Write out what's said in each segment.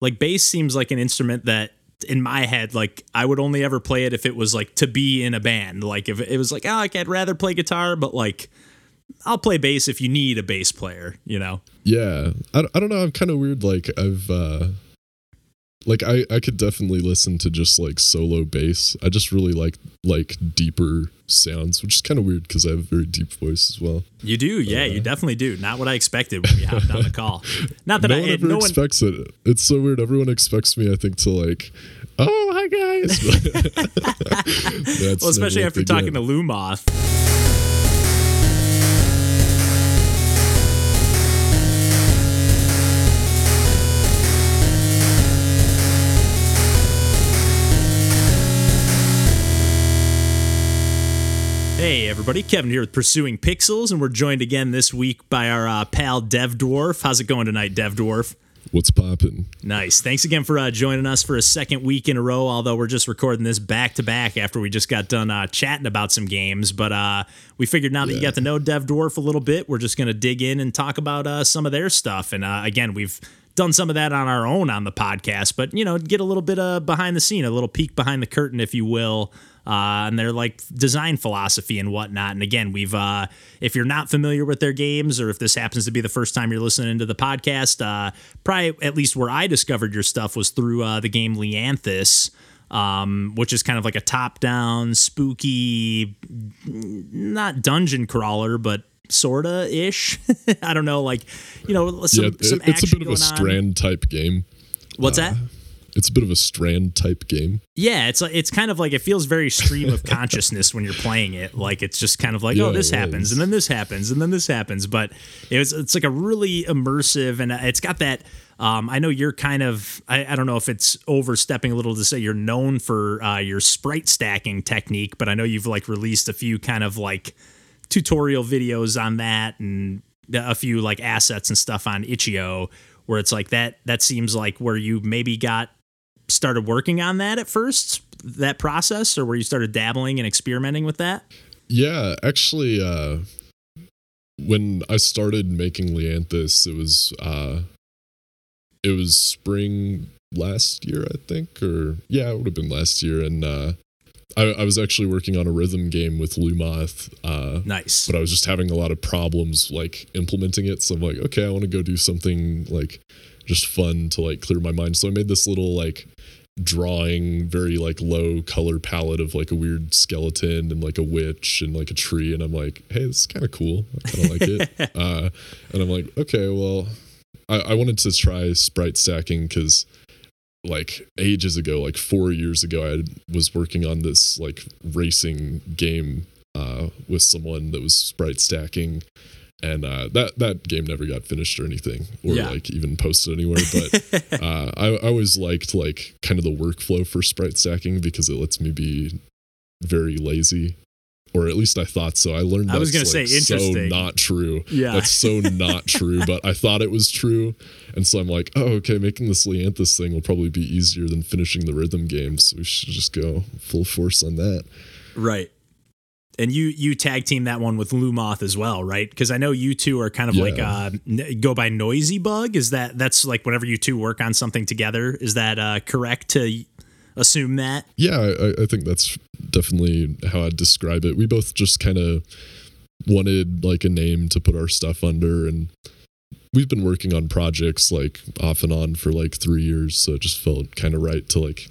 Like bass seems like an instrument that in my head, like I would only ever play it if it was like to be in a band. Like if it was like, oh, like I'd rather play guitar, but like I'll play bass if you need a bass player, you know? Yeah. I, I don't know. I'm kind of weird. Like I've, uh, like I, I could definitely listen to just like solo bass. I just really like like deeper sounds, which is kind of weird because I have a very deep voice as well. You do, yeah, uh, you definitely do. Not what I expected when we hopped on the call. Not that no I one ever no expects one, it. It's so weird. Everyone expects me, I think, to like, oh hi guys. well, especially after talking to Lumoth. Hey everybody, Kevin here with Pursuing Pixels, and we're joined again this week by our uh, pal Dev Dwarf. How's it going tonight, Dev Dwarf? What's poppin'? Nice. Thanks again for uh, joining us for a second week in a row. Although we're just recording this back to back after we just got done uh, chatting about some games, but uh, we figured now that you got to know Dev Dwarf a little bit, we're just gonna dig in and talk about uh, some of their stuff. And uh, again, we've done some of that on our own on the podcast, but you know, get a little bit of behind the scene, a little peek behind the curtain, if you will, uh, and their like design philosophy and whatnot. And again, we've uh, if you're not familiar with their games, or if this happens to be the first time you're listening to the podcast, uh, probably at least where I discovered your stuff was through uh, the game Leanthus. Um, which is kind of like a top-down, spooky, not dungeon crawler, but sorta ish. I don't know, like you know, some, yeah, some it's a bit of a on. strand type game. What's Uh, that? It's a bit of a strand type game. Yeah, it's it's kind of like it feels very stream of consciousness when you're playing it. Like it's just kind of like, oh, this happens, and then this happens, and then this happens. But it was it's like a really immersive, and it's got that. Um, I know you're kind of I, I don't know if it's overstepping a little to say you're known for uh, your sprite stacking technique, but I know you've like released a few kind of like tutorial videos on that and a few like assets and stuff on itch.io where it's like that that seems like where you maybe got started working on that at first that process or where you started dabbling and experimenting with that Yeah, actually, uh, when I started making Leanthus, it was uh, it was spring last year, I think, or yeah, it would have been last year, and uh, I, I was actually working on a rhythm game with Lumoth, uh, nice but I was just having a lot of problems like implementing it. So I'm like, okay, I want to go do something like just fun to like clear my mind. So I made this little like drawing very like low color palette of like a weird skeleton and like a witch and like a tree and i'm like hey this is kind of cool. I kind of like it. Uh, and i'm like okay well I, I wanted to try sprite stacking because like ages ago like four years ago i was working on this like racing game uh, with someone that was sprite stacking and uh, that that game never got finished or anything or Yeah. like even posted anywhere but uh, I, I always liked like kind of the workflow for sprite stacking because it lets me be very lazy or at least I thought so. I learned I was that's gonna say, interesting. so not true. Yeah. That's so not true, but I thought it was true. And so I'm like, oh, okay, making this Leanthus thing will probably be easier than finishing the rhythm game. So we should just go full force on that. right and you you tag team that one with Lumoth as well, right? Because I know you two are kind of Yeah. like uh, go by Noisy Bug. Is that that's like whenever you two work on something together? Is that uh, correct to assume that? Yeah, I, I think that's definitely how I'd describe it. We both just kind of wanted like a name to put our stuff under, and we've been working on projects like off and on for like three years, so it just felt kind of right to like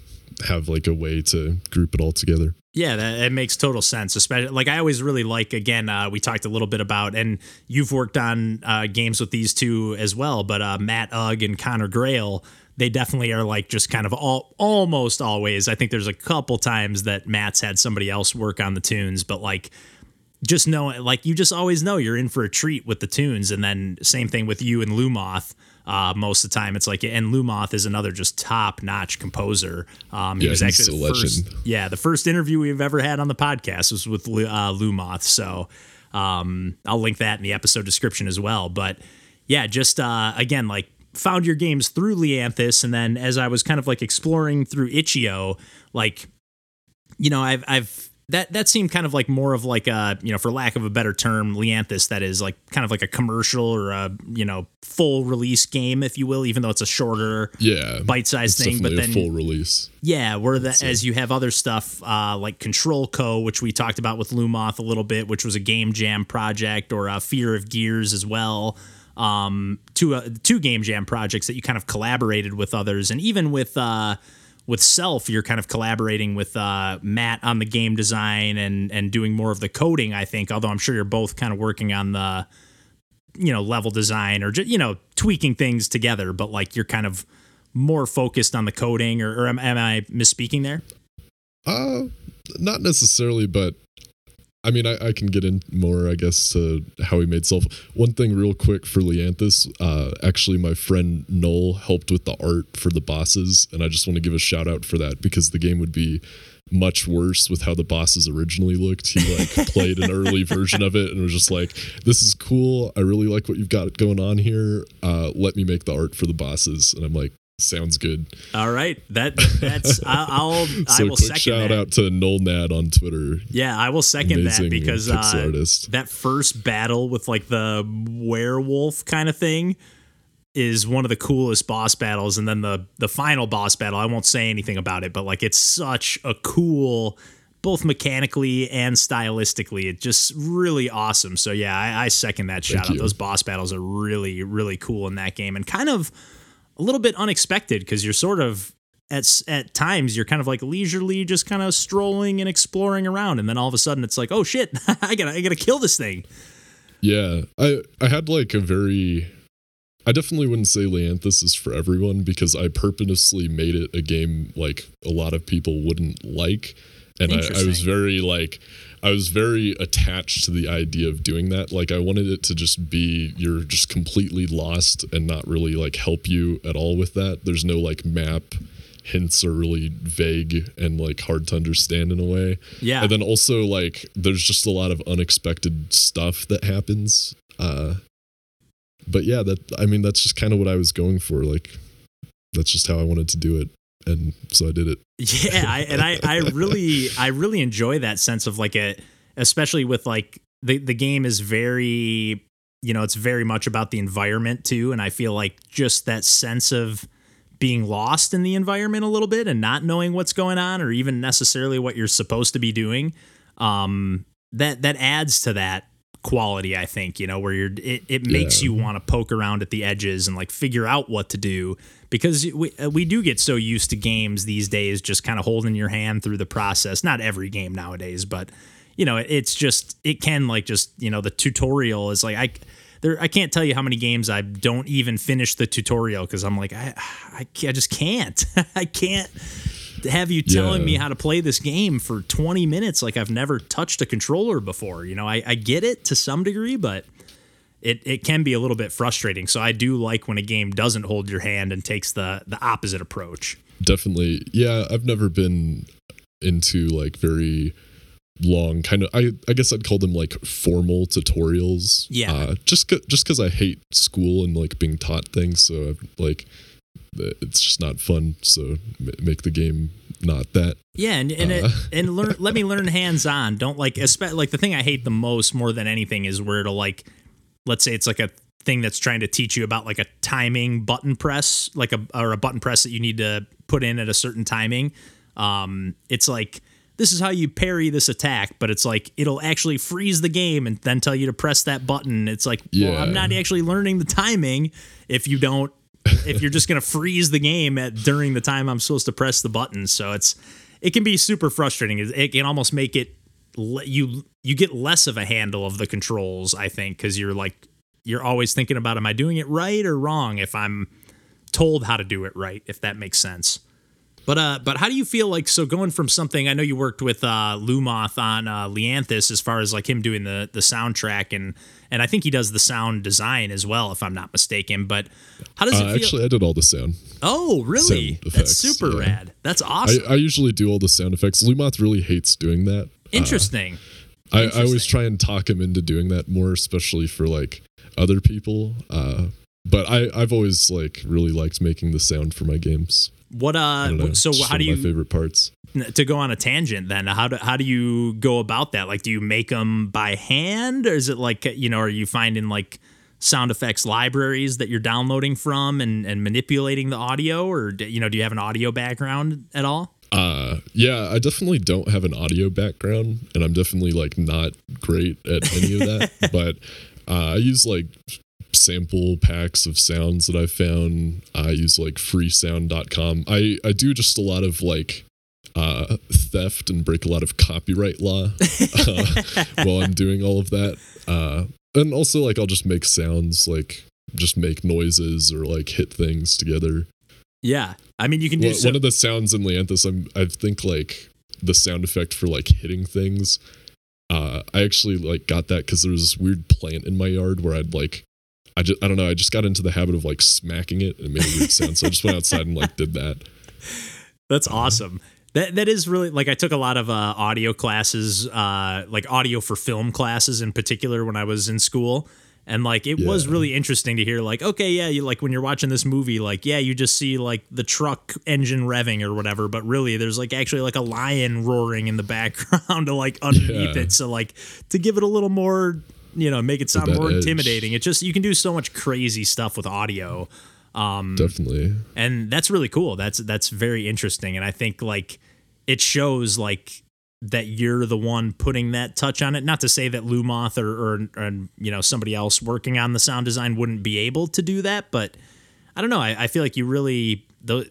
have like a way to group it all together. Yeah, that it makes total sense. Especially like I always really like. Again, uh, we talked a little bit about, and you've worked on uh, games with these two as well. But uh, Matt Ugg and Connor Grail, they definitely are like just kind of all almost always. I think there's a couple times that Matt's had somebody else work on the tunes, but like just know like you just always know you're in for a treat with the tunes. And then same thing with you and Lumoth. Uh, most of the time, it's like, and Lumoth is another just top notch composer. Um, he Yeah, was actually a the first, legend. yeah, the first interview we've ever had on the podcast was with uh, Lumoth. So um, I'll link that in the episode description as well. But yeah, just uh, again, like found your games through Leanthus, and then as I was kind of like exploring through itch.io, like you know, I've I've that that seemed kind of like more of like a you know for lack of a better term Leanthus that is like kind of like a commercial or a you know full release game if you will even though it's a shorter yeah bite-sized it's thing but then a full release. yeah where the as you have other stuff uh, like Control Co which we talked about with Lumoth a little bit which was a game jam project or uh, Fear of Gears as well um two uh, two game jam projects that you kind of collaborated with others and even with uh with self you're kind of collaborating with uh, matt on the game design and and doing more of the coding i think although i'm sure you're both kind of working on the you know level design or just you know tweaking things together but like you're kind of more focused on the coding or, or am, am i misspeaking there? Uh, not necessarily, but I mean, I, I can get in more, I guess, to how he made self. One thing, real quick, for Leanthus, uh, actually, my friend Noel helped with the art for the bosses, and I just want to give a shout out for that because the game would be much worse with how the bosses originally looked. He like played an early version of it and was just like, "This is cool. I really like what you've got going on here. Uh, let me make the art for the bosses." And I'm like, "Sounds good." all right. That that's I, i'll So i will quick second shout that. out to Nolnad on Twitter. yeah i will second that because uh, that first battle with like the werewolf kind of thing is one of the coolest boss battles. And then the the final boss battle I won't say anything about it but like it's such a cool both mechanically and stylistically it just really awesome. So yeah I, I second that shout out. those boss battles are really really cool in that game and kind of a little bit unexpected because you're sort of at at times you're kind of like leisurely just kind of strolling and exploring around and then all of a sudden it's like oh shit I gotta I gotta kill this thing Yeah, I I had like a very. I definitely wouldn't say Leanthus is for everyone because I purposely made it a game like a lot of people wouldn't like, and I, I was very like. I was very attached to the idea of doing that. Like I wanted it to just be you're just completely lost and not really like help you at all with that. There's no like map hints are really vague and like hard to understand in a way. Yeah. And then also like there's just a lot of unexpected stuff that happens. Uh but yeah, that I mean that's just kind of what I was going for. Like that's just how I wanted to do it. And so I did it. Yeah, I, and I, I really, I really enjoy that sense of like a, especially with like the the game is very, you know, it's very much about the environment too, and I feel like just that sense of being lost in the environment a little bit and not knowing what's going on or even necessarily what you're supposed to be doing, um, that that adds to that quality i think you know where you're it, it makes Yeah. you want to poke around at the edges and like figure out what to do because we uh, we do get so used to games these days just kind of holding your hand through the process not every game nowadays but you know it's just it can like just you know the tutorial is like i there i can't tell you how many games i don't even finish the tutorial because i'm like i I, I just can't i can't have you telling Yeah. me how to play this game for 20 minutes like I've never touched a controller before. You know, I, I get it to some degree, but it, it can be a little bit frustrating. So I do like when a game doesn't hold your hand and takes the the opposite approach. Definitely. Yeah, I've never been into like very long kind of I I guess I'd call them like formal tutorials. Yeah. Uh, just just cuz I hate school and like being taught things so I've, like it's just not fun so m- make the game not that. Yeah, and and, it, Uh. and learn. Let me learn hands on. Don't like, espe- like the thing I hate the most, more than anything, is where it'll like, let's say it's like a thing that's trying to teach you about like a timing button press, like a or a button press that you need to put in at a certain timing. Um, it's like this is how you parry this attack, but it's like it'll actually freeze the game and then tell you to press that button. It's like, well, Yeah. I'm not actually learning the timing if you don't if you're just gonna freeze the game at during the time I'm supposed to press the button. So it's it can be super frustrating. It, it can almost make it you you get less of a handle of the controls. I think because you're like you're always thinking about am I doing it right or wrong if I'm told how to do it right. If that makes sense. But uh, but how do you feel like so going from something? I know you worked with uh, Lumoth on uh, Leanthus as far as like him doing the the soundtrack and and I think he does the sound design as well, if I'm not mistaken. But how does it Uh, feel? actually I did all the sound. oh, really? sound That's super yeah. rad. That's awesome. I usually do all the sound effects. Lumoth really hates doing that. Uh, Interesting. I, I always try and talk him into doing that more, especially for like other people. Uh, but I I've always like really liked making the sound for my games. What uh? So how do you? My favorite parts. To go on a tangent, then how do how do you go about that? Like, do you make them by hand, or is it like you know, are you finding like sound effects libraries that you're downloading from and and manipulating the audio, or you know, do you have an audio background at all? Uh, yeah, I definitely don't have an audio background, and I'm definitely like not great at any of that. but uh, I use like sample packs of sounds that I found. I use like freesound.com. I I do just a lot of like uh, theft and break a lot of copyright law uh, while I'm doing all of that. Uh, and also like I'll just make sounds like just make noises or like hit things together. Yeah, I mean you can do well, so- one of the sounds in Leanthus. I'm I think like the sound effect for like hitting things. Uh, I actually like got that because there was this weird plant in my yard where I'd like I just I don't know. I just got into the habit of like smacking it and it made a weird sound. So I just went outside and like did that. That's awesome. That that is really like I took a lot of uh, audio classes, uh, like audio for film classes in particular when I was in school. And like it was really interesting to hear like okay yeah you like when you're watching this movie like yeah you just see like the truck engine revving or whatever but really there's like actually like a lion roaring in the background to like underneath Yeah. it so like to give it a little more you know make it sound more edge. intimidating. It just you can do so much crazy stuff with audio. Um, Definitely. and that's really cool. That's that's very interesting. And i think like it shows like that you're the one putting that touch on it. Not to say that lumoth or, or, or you know somebody else working on the sound design wouldn't be able to do that but i don't know. I, I feel like you really the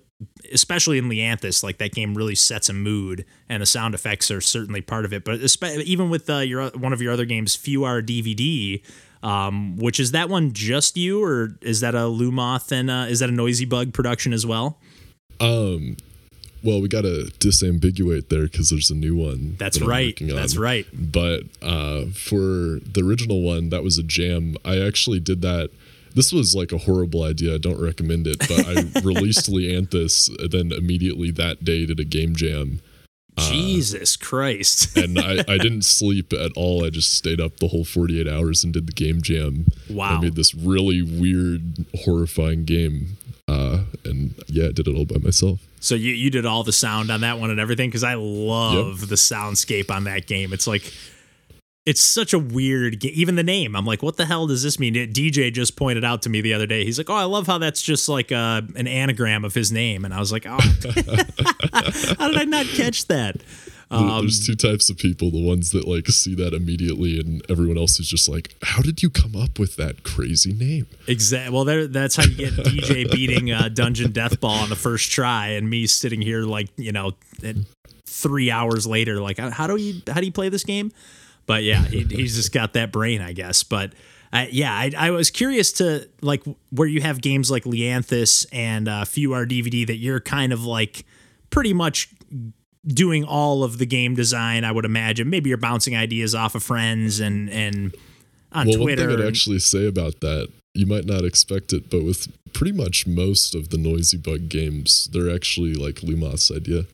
especially in Leanthus, like that game really sets a mood, and the sound effects are certainly part of it. But even with uh, your one of your other games, Few Hour DVD, um, which is that one just you, or is that a Lumoth and uh, is that a Noisy Bug production as well? Um, well, we got to disambiguate there because there's a new one. That's that right. That's right. But uh, for the original one, that was a jam. I actually did that. This was like a horrible idea. I don't recommend it. But I released Leanthus, and then immediately that day did a game jam. Jesus Christ. And I, I didn't sleep at all. I just stayed up the whole 48 hours and did the game jam. Wow. I made this really weird, horrifying game. Uh, and yeah, I did it all by myself. So you you did all the sound on that one and everything because I love the soundscape on that game. It's like it's such a weird game. Even the name, I'm like, what the hell does this mean? DJ just pointed out to me the other day. He's like, oh, I love how that's just like uh, an anagram of his name, and I was like, oh, how did I not catch that? Um, There's two types of people the ones that like see that immediately, and everyone else is just like, How did you come up with that crazy name? Exactly. Well, that's how you get DJ beating uh, Dungeon Death Ball on the first try, and me sitting here like you know, three hours later, like how do you how do you play this game? But yeah, he, he's just got that brain, I guess. But uh, yeah, I, I was curious to like where you have games like Leanthus and uh, Few R DVD that you're kind of like pretty much doing all of the game design. I would imagine maybe you're bouncing ideas off of friends and and on well, Twitter. one thing I'd actually say about that, you might not expect it, but with pretty much most of the Noisy Bug games, they're actually like Lumoth's idea.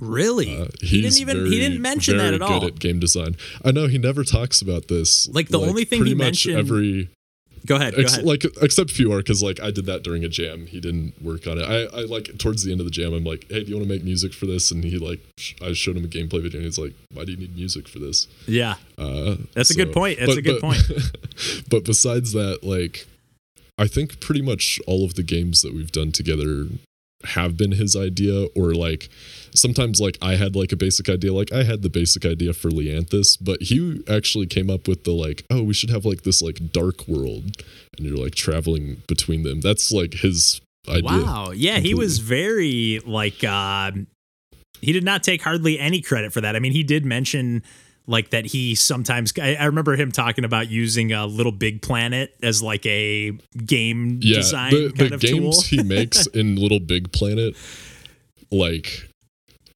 Really? Uh, he didn't even very, he didn't mention that at all. Good at game design. I know he never talks about this. Like, the only thing pretty he much mentioned- every go ahead. Go Ex- ahead. like except fewer because like I did that during a jam. He didn't work on it. I, I like towards the end of the jam. I'm like, hey, do you want to make music for this? And he like, sh- I showed him a gameplay video, and he's like, why do you need music for this? yeah. Uh, That's a good point. That's a good point. but besides that, like, I think pretty much all of the games that we've done together have been his idea or like sometimes like I had like a basic idea like I had the basic idea for Leanthus but he actually came up with the like oh we should have like this like dark world and you're like traveling between them that's like his idea Wow. Yeah, he was very like uh, he did not take hardly any credit for that. I mean, he did mention like that he sometimes I, I remember him talking about using a little big planet as like a game yeah design the, kind the of games tool. he makes in Little Big Planet like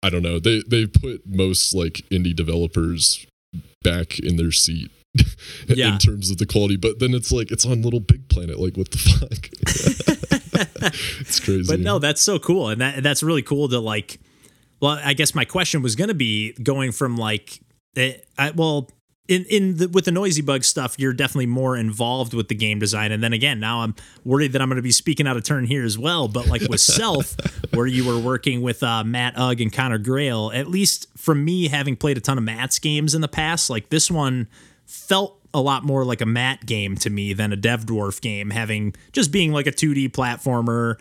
I don't know they they put most like indie developers back in their seat Yeah. in terms of the quality but then it's like it's on Little Big Planet like what the fuck it's crazy But no, that's so cool, and that that's really cool to like. Well, I guess my question was going to be going from like, it, I, well, in in the, with the noisy bug stuff, you're definitely more involved with the game design. And then again, now I'm worried that I'm going to be speaking out of turn here as well. But like with Self, where you were working with uh, Matt Ugg and Connor Grail, at least from me having played a ton of Matt's games in the past, like this one felt a lot more like a Matt game to me than a Dev Dwarf game, having just being like a 2D platformer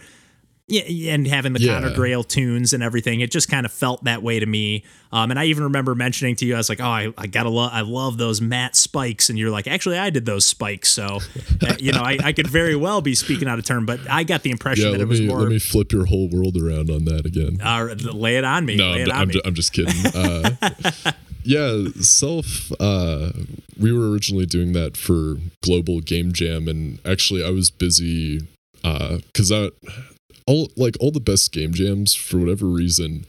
yeah, and having the yeah. Connor Grail tunes and everything, it just kind of felt that way to me. Um, and I even remember mentioning to you, I was like, "Oh, I, I gotta love, I love those Matt spikes," and you're like, "Actually, I did those spikes," so uh, you know, I, I, could very well be speaking out of turn, but I got the impression yeah, that it was me, more. Let me flip your whole world around on that again. Uh, lay it on me. No, I'm, I'm, I'm, just kidding. Uh, yeah, self. Uh, we were originally doing that for Global Game Jam, and actually, I was busy because uh, all like all the best game jams for whatever reason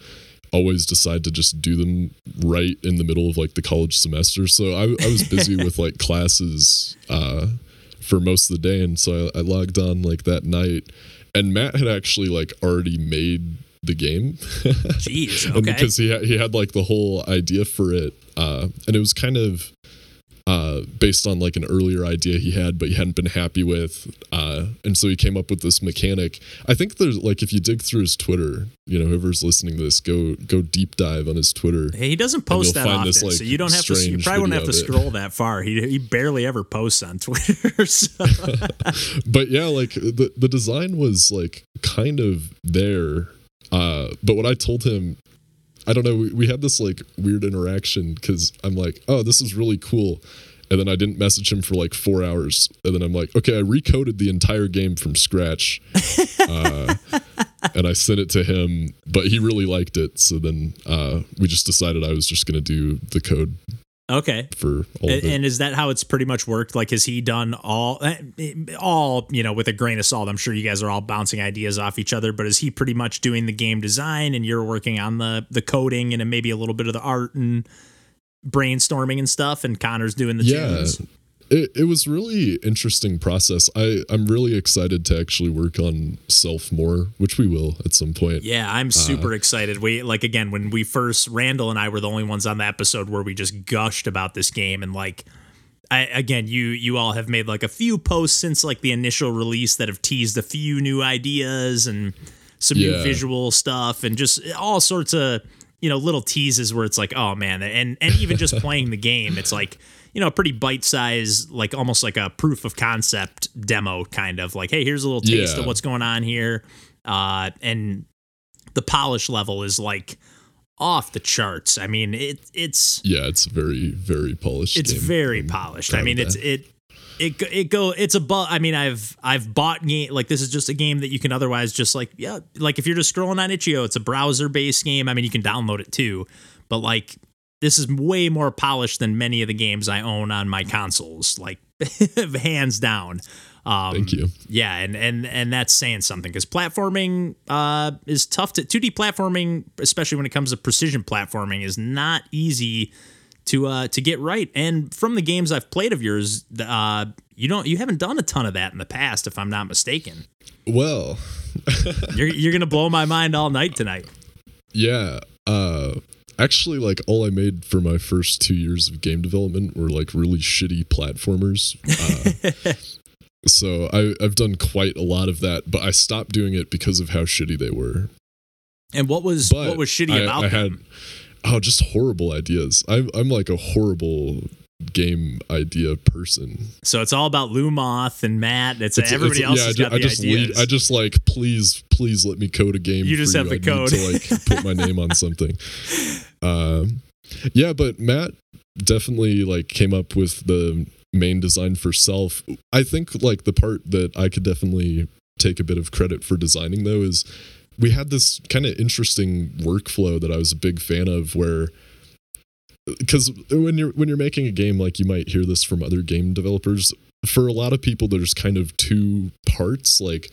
always decide to just do them right in the middle of like the college semester. So I, I was busy with like classes uh, for most of the day, and so I, I logged on like that night, and Matt had actually like already made the game. Jeez, okay. because he ha- he had like the whole idea for it, uh, and it was kind of uh, based on like an earlier idea he had, but he hadn't been happy with. Uh, and so he came up with this mechanic. I think there's like if you dig through his Twitter, you know, whoever's listening to this, go go deep dive on his Twitter. Hey, he doesn't post that often, this, like, so you don't have to. You probably wouldn't have to scroll that far. He he barely ever posts on Twitter. So. but yeah, like the the design was like kind of there. Uh, but what I told him I don't know. We, we had this like weird interaction because I'm like, oh, this is really cool. And then I didn't message him for like four hours. And then I'm like, okay, I recoded the entire game from scratch. uh, and I sent it to him, but he really liked it. So then uh, we just decided I was just going to do the code Okay. For all and, and, is that how it's pretty much worked? Like, has he done all, eh, all you know, with a grain of salt? I'm sure you guys are all bouncing ideas off each other, but is he pretty much doing the game design and you're working on the the coding and maybe a little bit of the art and brainstorming and stuff, and Connor's doing the yeah. tunes? It, it was really interesting process. I I'm really excited to actually work on self more, which we will at some point. Yeah, I'm uh, super uh, excited. We like again when we first Randall and I were the only ones on the episode where we just gushed about this game and like I, again, you you all have made like a few posts since like the initial release that have teased a few new ideas and some yeah. new visual stuff and just all sorts of you know little teases where it's like oh man and and even just playing the game it's like you know, a pretty bite size, like almost like a proof of concept demo kind of like, hey, here's a little taste yeah. of what's going on here. Uh, and the polish level is like off the charts. I mean, it it's yeah, it's very very polished. It's game. very I'm polished. I mean, it's it it it go it's a I mean I've I've bought game like this is just a game that you can otherwise just like yeah like if you're just scrolling on itch.io it's a browser based game I mean you can download it too but like this is way more polished than many of the games I own on my consoles, like hands down. Um, Thank you. Yeah, and and and that's saying something because platforming uh, is tough to 2D platforming, especially when it comes to precision platforming, is not easy to uh, to get right. And from the games I've played of yours, uh, you don't you haven't done a ton of that in the past, if I'm not mistaken. Well, you're you're gonna blow my mind all night tonight. Yeah. Uh, actually like all I made for my first two years of game development were like really shitty platformers. Uh, so I, I've done quite a lot of that, but I stopped doing it because of how shitty they were. And what was but what was shitty I, about I them? Had, oh, just horrible ideas. I'm I'm like a horrible game idea person. So it's all about Lumoth and Matt. It's, it's everybody it's, else yeah, I, just ideas. Lead, I just like please please let me code a game. You just have you. the I code to like put my name on something. Um, yeah, but Matt definitely like came up with the main design for self. I think like the part that I could definitely take a bit of credit for designing though is we had this kind of interesting workflow that I was a big fan of where because when you're when you're making a game like you might hear this from other game developers for a lot of people there's kind of two parts like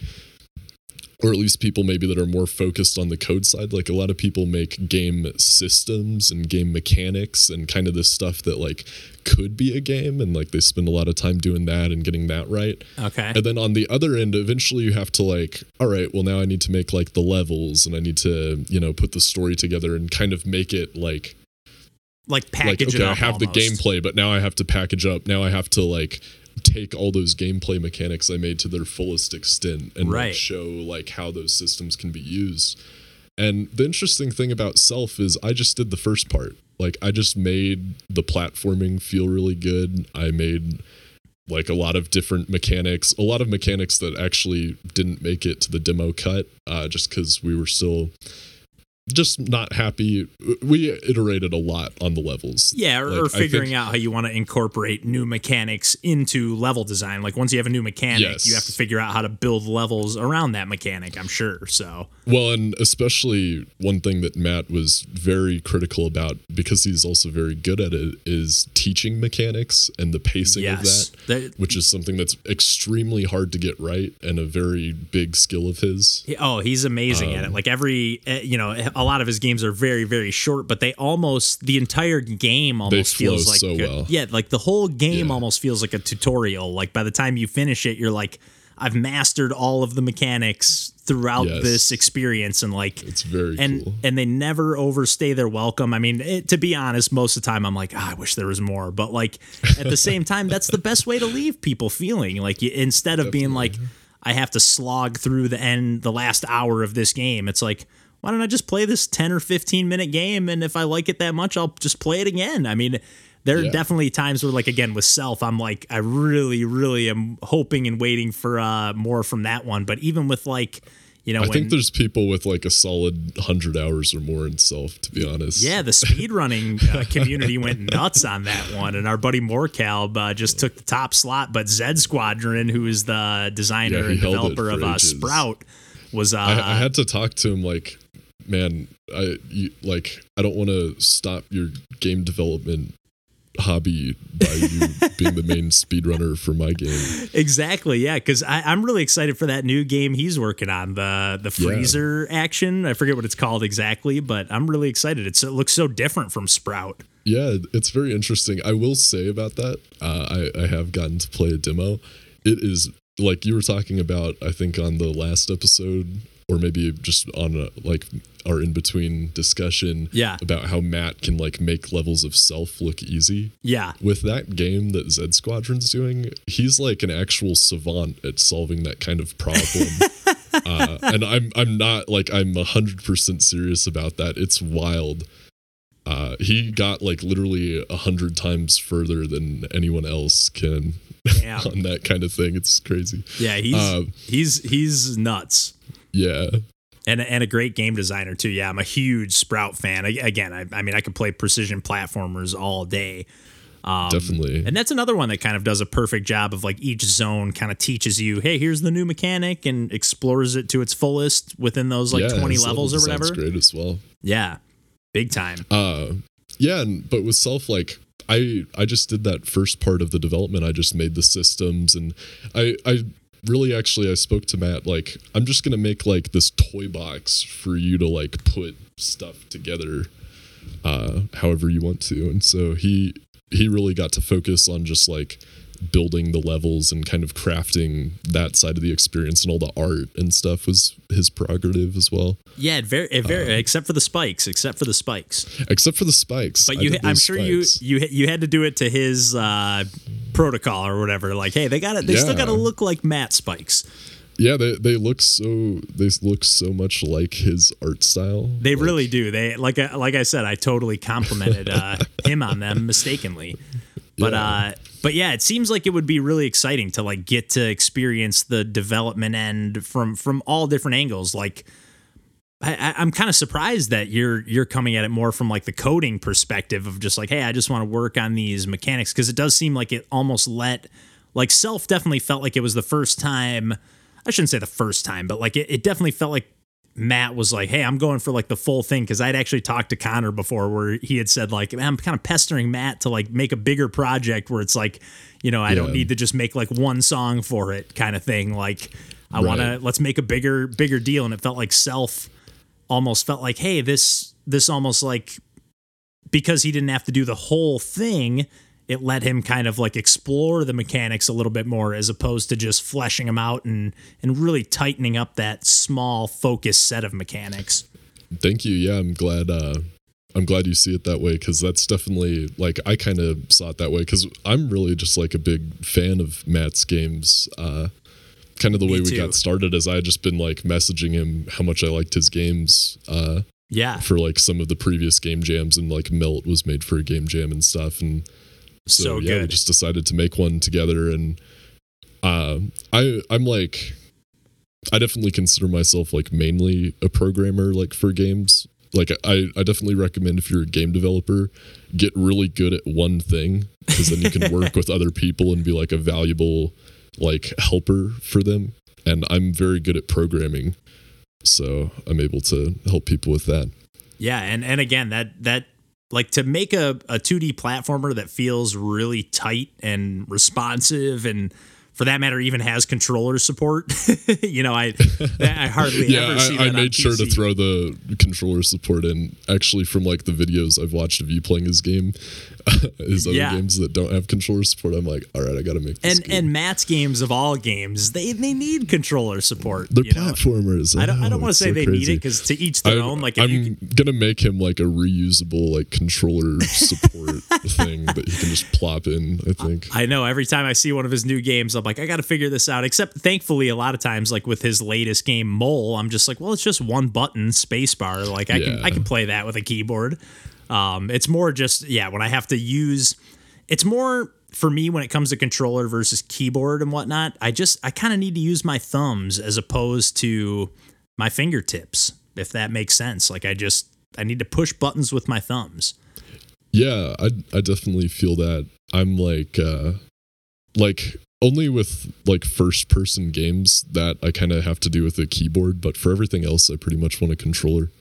or at least people maybe that are more focused on the code side like a lot of people make game systems and game mechanics and kind of this stuff that like could be a game and like they spend a lot of time doing that and getting that right okay and then on the other end eventually you have to like all right well now i need to make like the levels and i need to you know put the story together and kind of make it like like package like okay, it I up. have the gameplay, but now I have to package up. Now I have to like take all those gameplay mechanics I made to their fullest extent and Right. like show like how those systems can be used. And the interesting thing about Self is I just did the first part. Like I just made the platforming feel really good. I made like a lot of different mechanics, a lot of mechanics that actually didn't make it to the demo cut, uh, just because we were still just not happy. We iterated a lot on the levels. Yeah, or, Like, or I think- figuring out how you want to incorporate new mechanics into level design. Like once you have a new mechanic, Yes. you have to figure out how to build levels around that mechanic. I'm sure. So Well, and especially one thing that Matt was very critical about because he's also very good at it is teaching mechanics and the pacing yes, of that, That- which is something that's extremely hard to get right and a very big skill of his. Oh, he's amazing Um, at it. Like every, eh, you know, a lot of his games are very, very short, but they almost the entire game almost feels like so a- well. yeah, like the whole game Yeah. almost feels like a tutorial. Like by the time you finish it, you're like, I've mastered all of the mechanics throughout Yes. this experience, and like It's very and cool. and they never overstay their welcome. I mean, it, to be honest, most of the time I'm like, "Ah, I wish there was more, but like at the same time, that's the best way to leave people feeling like you, instead of being like, I have to slog through the end, the last hour of this game. It's like, why don't I just play this ten or fifteen minute game, and if I like it that much, I'll just play it again. I mean. There are Yeah. definitely times where, like, again, with self, I'm like, I really, really am hoping and waiting for uh, more from that one. But even with, like, you know, I when, think there's people with like a solid 100 hours or more in self, to be honest. Yeah, the speedrunning uh, community went nuts on that one, and our buddy Morcalb uh, just took the top slot. But Zed Squadron, who is the designer Yeah, and developer of uh. Sprout, was uh, I, I had to talk to him like, man, I you, like I don't want to stop your game development hobby by you being the main speedrunner for my game. exactly yeah. Because I'm really excited for that new game he's working on the the Yeah. freezer action. I forget what it's called exactly, but I'm really excited. It's, it looks so different from Sprout. Yeah, it's very interesting. I will say about that, uh, I, I have gotten to play a demo. It is like you were talking about, I think, on the last episode, or maybe just on a, like our in between discussion Yeah. about how Matt can like make levels of self look easy. Yeah, With that game that Zed Squadron's doing, he's like an actual savant at solving that kind of problem. uh, and I'm I'm not like I'm hundred percent serious about that. It's wild. Uh, he got like literally a hundred times further than anyone else can on that kind of thing. It's crazy. yeah. He's Uh, he's he's nuts. Yeah, and and a great game designer too. Yeah, I'm a huge Sprout fan. I, again, I, I mean, I could play precision platformers all day. Um, definitely. And that's another one that kind of does a perfect job of like each zone kind of teaches you, hey, here's the new mechanic, and explores it to its fullest within those like yeah, 20 levels or level design's whatever. Great as well. Yeah, big time. uh yeah and, but with self like i i just did that first part of the development i just made the systems and i i really actually i spoke to matt like i'm just gonna make like this toy box for you to like put stuff together uh however you want to. And so he he really got to focus on just like building the levels and kind of crafting that side of the experience and all the art and stuff was his prerogative as well Yeah, it very, it very, except for the spikes, except for the spikes. except for the spikes But I you, did I'm sure spikes. you you you had to do it to his uh, protocol or whatever. Like, hey, they got it. They still got to look like Matt spikes. Yeah, they they look so they look so much like his art style. They Like, really do. They like I- like I said, I totally complimented uh, him on them mistakenly. But Yeah. uh, but yeah, it seems like it would be really exciting to like get to experience the development end from from all different angles. Like, I, I'm kind of surprised that you're you're coming at it more from like the coding perspective of just like, hey, I just want to work on these mechanics because it does seem like it almost let like self definitely felt like it was the first time. I shouldn't say the first time, but like it, it definitely felt like Matt was like, "Hey, I'm going for like the full thing" because I'd actually talked to Connor before, where he had said like, "I'm kind of pestering Matt to like make a bigger project where it's like, you know, I don't need to just make like one song for it, kind of thing. Like, I want to let's make a bigger bigger deal." And it felt like self almost felt like, "Hey, this this almost like because he didn't have to do the whole thing." It let him kind of like explore the mechanics a little bit more as opposed to just fleshing them out and and really tightening up that small focused set of mechanics. Thank you. Yeah, I'm glad. Uh, I'm glad you see it that way because that's definitely like I kind of saw it that way because I'm really just like a big fan of Matt's games. Uh, kind of the Me way we too. got started as I had just been like messaging him how much I liked his games uh, Yeah. for like some of the previous game jams and like Melt was made for a game jam and stuff and so, So yeah we just decided to make one together and uh, I I'm like I definitely consider myself like mainly a programmer like for games. Like I, I definitely recommend if you're a game developer get really good at one thing because then you can work with other people and be like a valuable like helper for them. And i'm very good at programming so i'm able to help people with that. Yeah, and and again that that like to make a, a 2D platformer that feels really tight and responsive and for that matter even has controller support. you know, I I hardly yeah ever see i, that I made sure to throw the controller support in actually from like the videos i've watched of you playing his game his other Yeah. games that don't have controller support i'm like all right i gotta make this and game. and Matt's games of all games, they they need controller support. they're you know? platformers I don't I Oh, don't want to say so they need it because to each their I'm, own. Like I'm can, gonna make him like a reusable like controller support thing that he can just plop in. I think. I know every time I see one of his new games, I'm like, I got to figure this out. Except thankfully, a lot of times, like with his latest game, Mole, I'm just like, well, it's just one button, spacebar. Like I can I can play that with a keyboard. Um, it's more just yeah, when I have to use, it's more for me when it comes to controller versus keyboard and whatnot. I just I kind of need to use my thumbs as opposed to my fingertips, if that makes sense. Like I just I need to push buttons with my thumbs. Yeah, I I definitely feel that. I'm like uh like only with like first person games that I kind of have to do with a keyboard, but for everything else, I pretty much want a controller.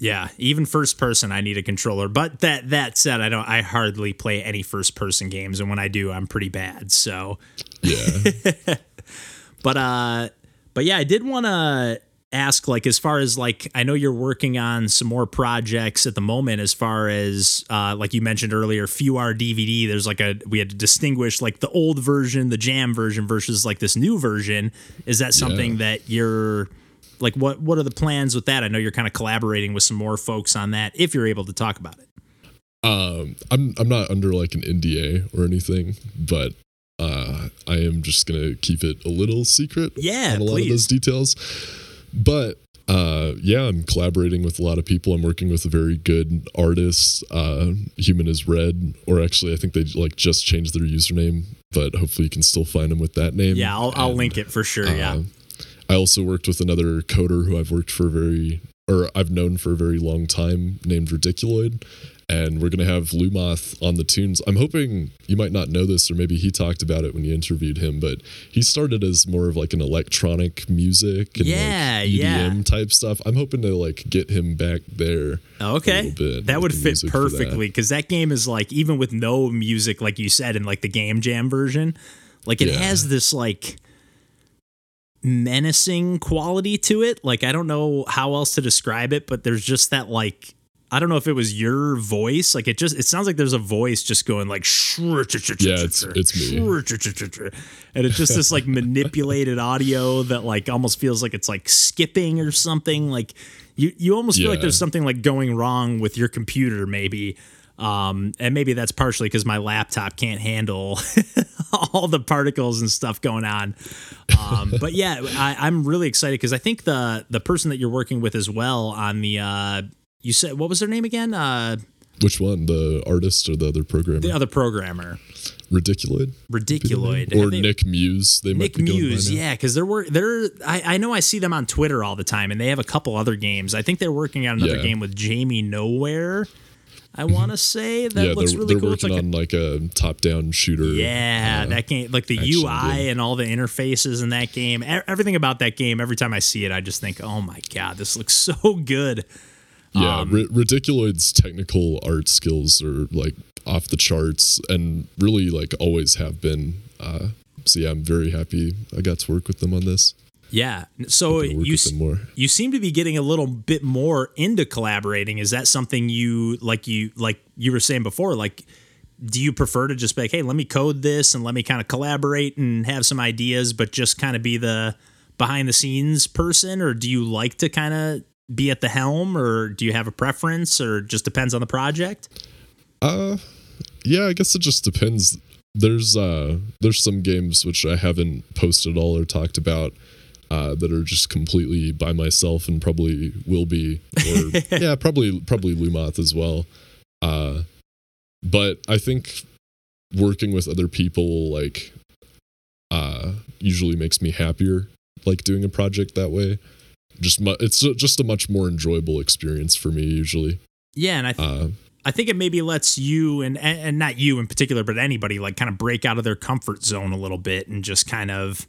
Yeah, even first person, I need a controller. But that that said, I don't. I hardly play any first person games, and when I do, I'm pretty bad. So, Yeah, but uh, but yeah, I did want to ask, like, as far as like, I know you're working on some more projects at the moment. As far as uh, like you mentioned earlier, few FUR DVD. There's like a we had to distinguish like the old version, the Jam version versus like this new version. Is that something that you're like what what are the plans with that? I know you're kind of collaborating with some more folks on that if you're able to talk about it. um, I'm I'm not under like an NDA or anything, but uh, I am just gonna keep it a little secret. Yeah, on a lot of those details. But uh, yeah, I'm collaborating with a lot of people. I'm working with a very good artist. Uh, Human is Red, or actually, I think they like just changed their username, but hopefully you can still find them with that name. Yeah, I'll, I'll link it for sure. yeah. I also worked with another coder who I've worked for a very, or I've known for a very long time, named Ridiculoid. And we're gonna have Lumoth on the tunes. I'm hoping you might not know this, or maybe he talked about it when you interviewed him. But he started as more of like an electronic music and Yeah, like yeah. EDM type stuff. I'm hoping to like get him back there. Okay. little bit That would fit that. perfectly because that game is like, even with no music, like you said, in like the Game Jam version, like it Yeah. has this like menacing quality to it. Like, I don't know how else to describe it, but there's just that like, I don't know if it was your voice. Like it just, it sounds like there's a voice just going like, Yeah, it's it's me. and it's just this like manipulated audio that like almost feels like it's like skipping or something like you you almost feel like there's something like going wrong with your computer maybe um and maybe that's partially because my laptop can't handle all the particles and stuff going on um but yeah I, i'm really excited because i think the the person that you're working with as well on the uh you said what was their name again uh Which one, the artist or the other programmer? the other programmer Ridiculoid, ridiculoid or they- Nick Muse? They Nick might be Muse, yeah, because there were there. I, I know I see them on Twitter all the time, and they have a couple other games. I think they're working on another Yeah. game with Jamie Nowhere. I want to say that yeah, looks they're, really they're cool. It's working like a- on like a top-down shooter. yeah, uh, that game, like the UI game. and all the interfaces in that game, everything about that game. Every time I see it, I just think, oh my god, this looks so good. Yeah, Um, Ri- Ridiculoid's technical art skills are like off the charts and really like always have been. Uh, so yeah, I'm very happy I got to work with them on this. Yeah. So you with s- them more. you seem to be getting a little bit more into collaborating. Is that something you like you like you were saying before like do you prefer to just be like, "Hey, let me code this and let me kind of collaborate and have some ideas but just kind of be the behind the scenes person or do you like to kind of be at the helm, or do you have a preference, or just depends on the project? Uh, yeah, I guess it just depends. There's uh, there's some games which I haven't posted all or talked about. Uh, that are just completely by myself and probably will be or yeah probably probably Lumoth as well. Uh, but I think working with other people like uh, usually makes me happier like doing a project that way. Just mu- it's just a much more enjoyable experience for me usually. Yeah, and I th- uh, I think it maybe lets you and and not you in particular, but anybody like kind of break out of their comfort zone a little bit and just kind of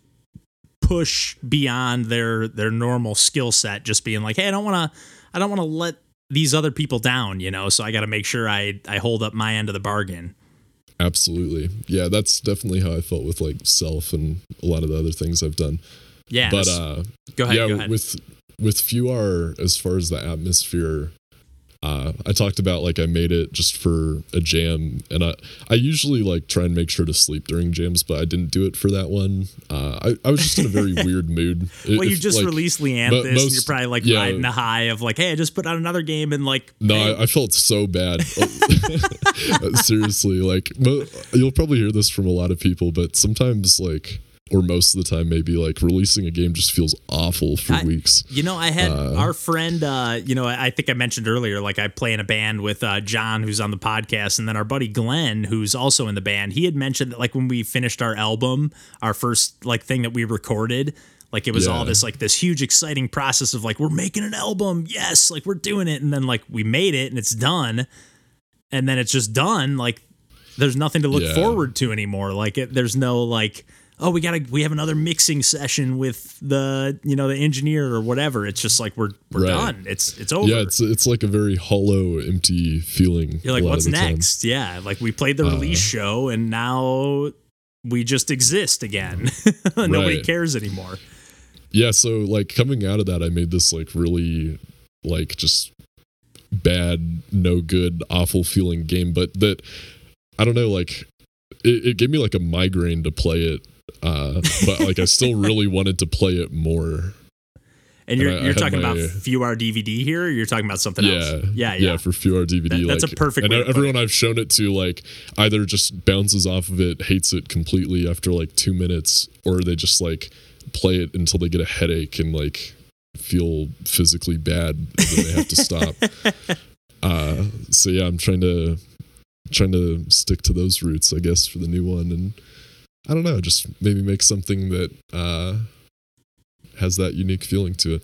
push beyond their their normal skill set. Just being like, hey, I don't want to, I don't want to let these other people down, you know. So I got to make sure I I hold up my end of the bargain. absolutely yeah that's definitely how I felt with like self and a lot of the other things I've done Yeah, but uh go ahead. yeah go ahead. with with FUR as far as the atmosphere uh i talked about like i made it just for a jam and i i usually like try and make sure to sleep during jams but i didn't do it for that one. Uh i, I was just in a very weird mood. Well, you just like, released Leanthus, mo- and you're probably like yeah. riding a high of like, hey, I just put out another game, and like, no hey, I, I felt so bad. Seriously like mo- you'll probably hear this from a lot of people but sometimes like or most of the time maybe like releasing a game just feels awful for I- weeks You know, I had Uh, our friend, uh, you know, I think I mentioned earlier, like I play in a band with uh, John, who's on the podcast, and then our buddy Glenn, who's also in the band. He had mentioned that, like, when we finished our album, our first, like, thing that we recorded, like, it was all this, like, this huge, exciting process of, like, we're making an album. Yes. Like, we're doing it. And then, like, we made it and it's done. And then it's just done. Like, there's nothing to look Yeah. forward to anymore. Like, it, there's no, like, oh we gotta we have another mixing session with the you know the engineer or whatever. It's just like we're we're Right. done. It's it's over. yeah it's it's like a very hollow empty feeling you're like what's the time. Uh, next? Yeah like we played the release show and now we just exist again. Nobody Right. cares anymore. Yeah so like coming out of that i made this like really like just bad no good awful feeling game but that i don't know like it, it gave me like a migraine to play it uh but like i still really wanted to play it more. And you're I- I you're had talking my- about FUR DVD here? Or you're talking about something else? Yeah yeah. Yeah, for FUR DVD. That- that's a perfect And way to put everyone I've shown it to, like, either just bounces off of it, hates it completely after like two minutes, or they just like play it until they get a headache and like feel physically bad, and they have to stop. Uh, so yeah, I'm trying to trying to stick to those roots, I guess, for the new one, and I don't know, just maybe make something that uh, has that unique feeling to it.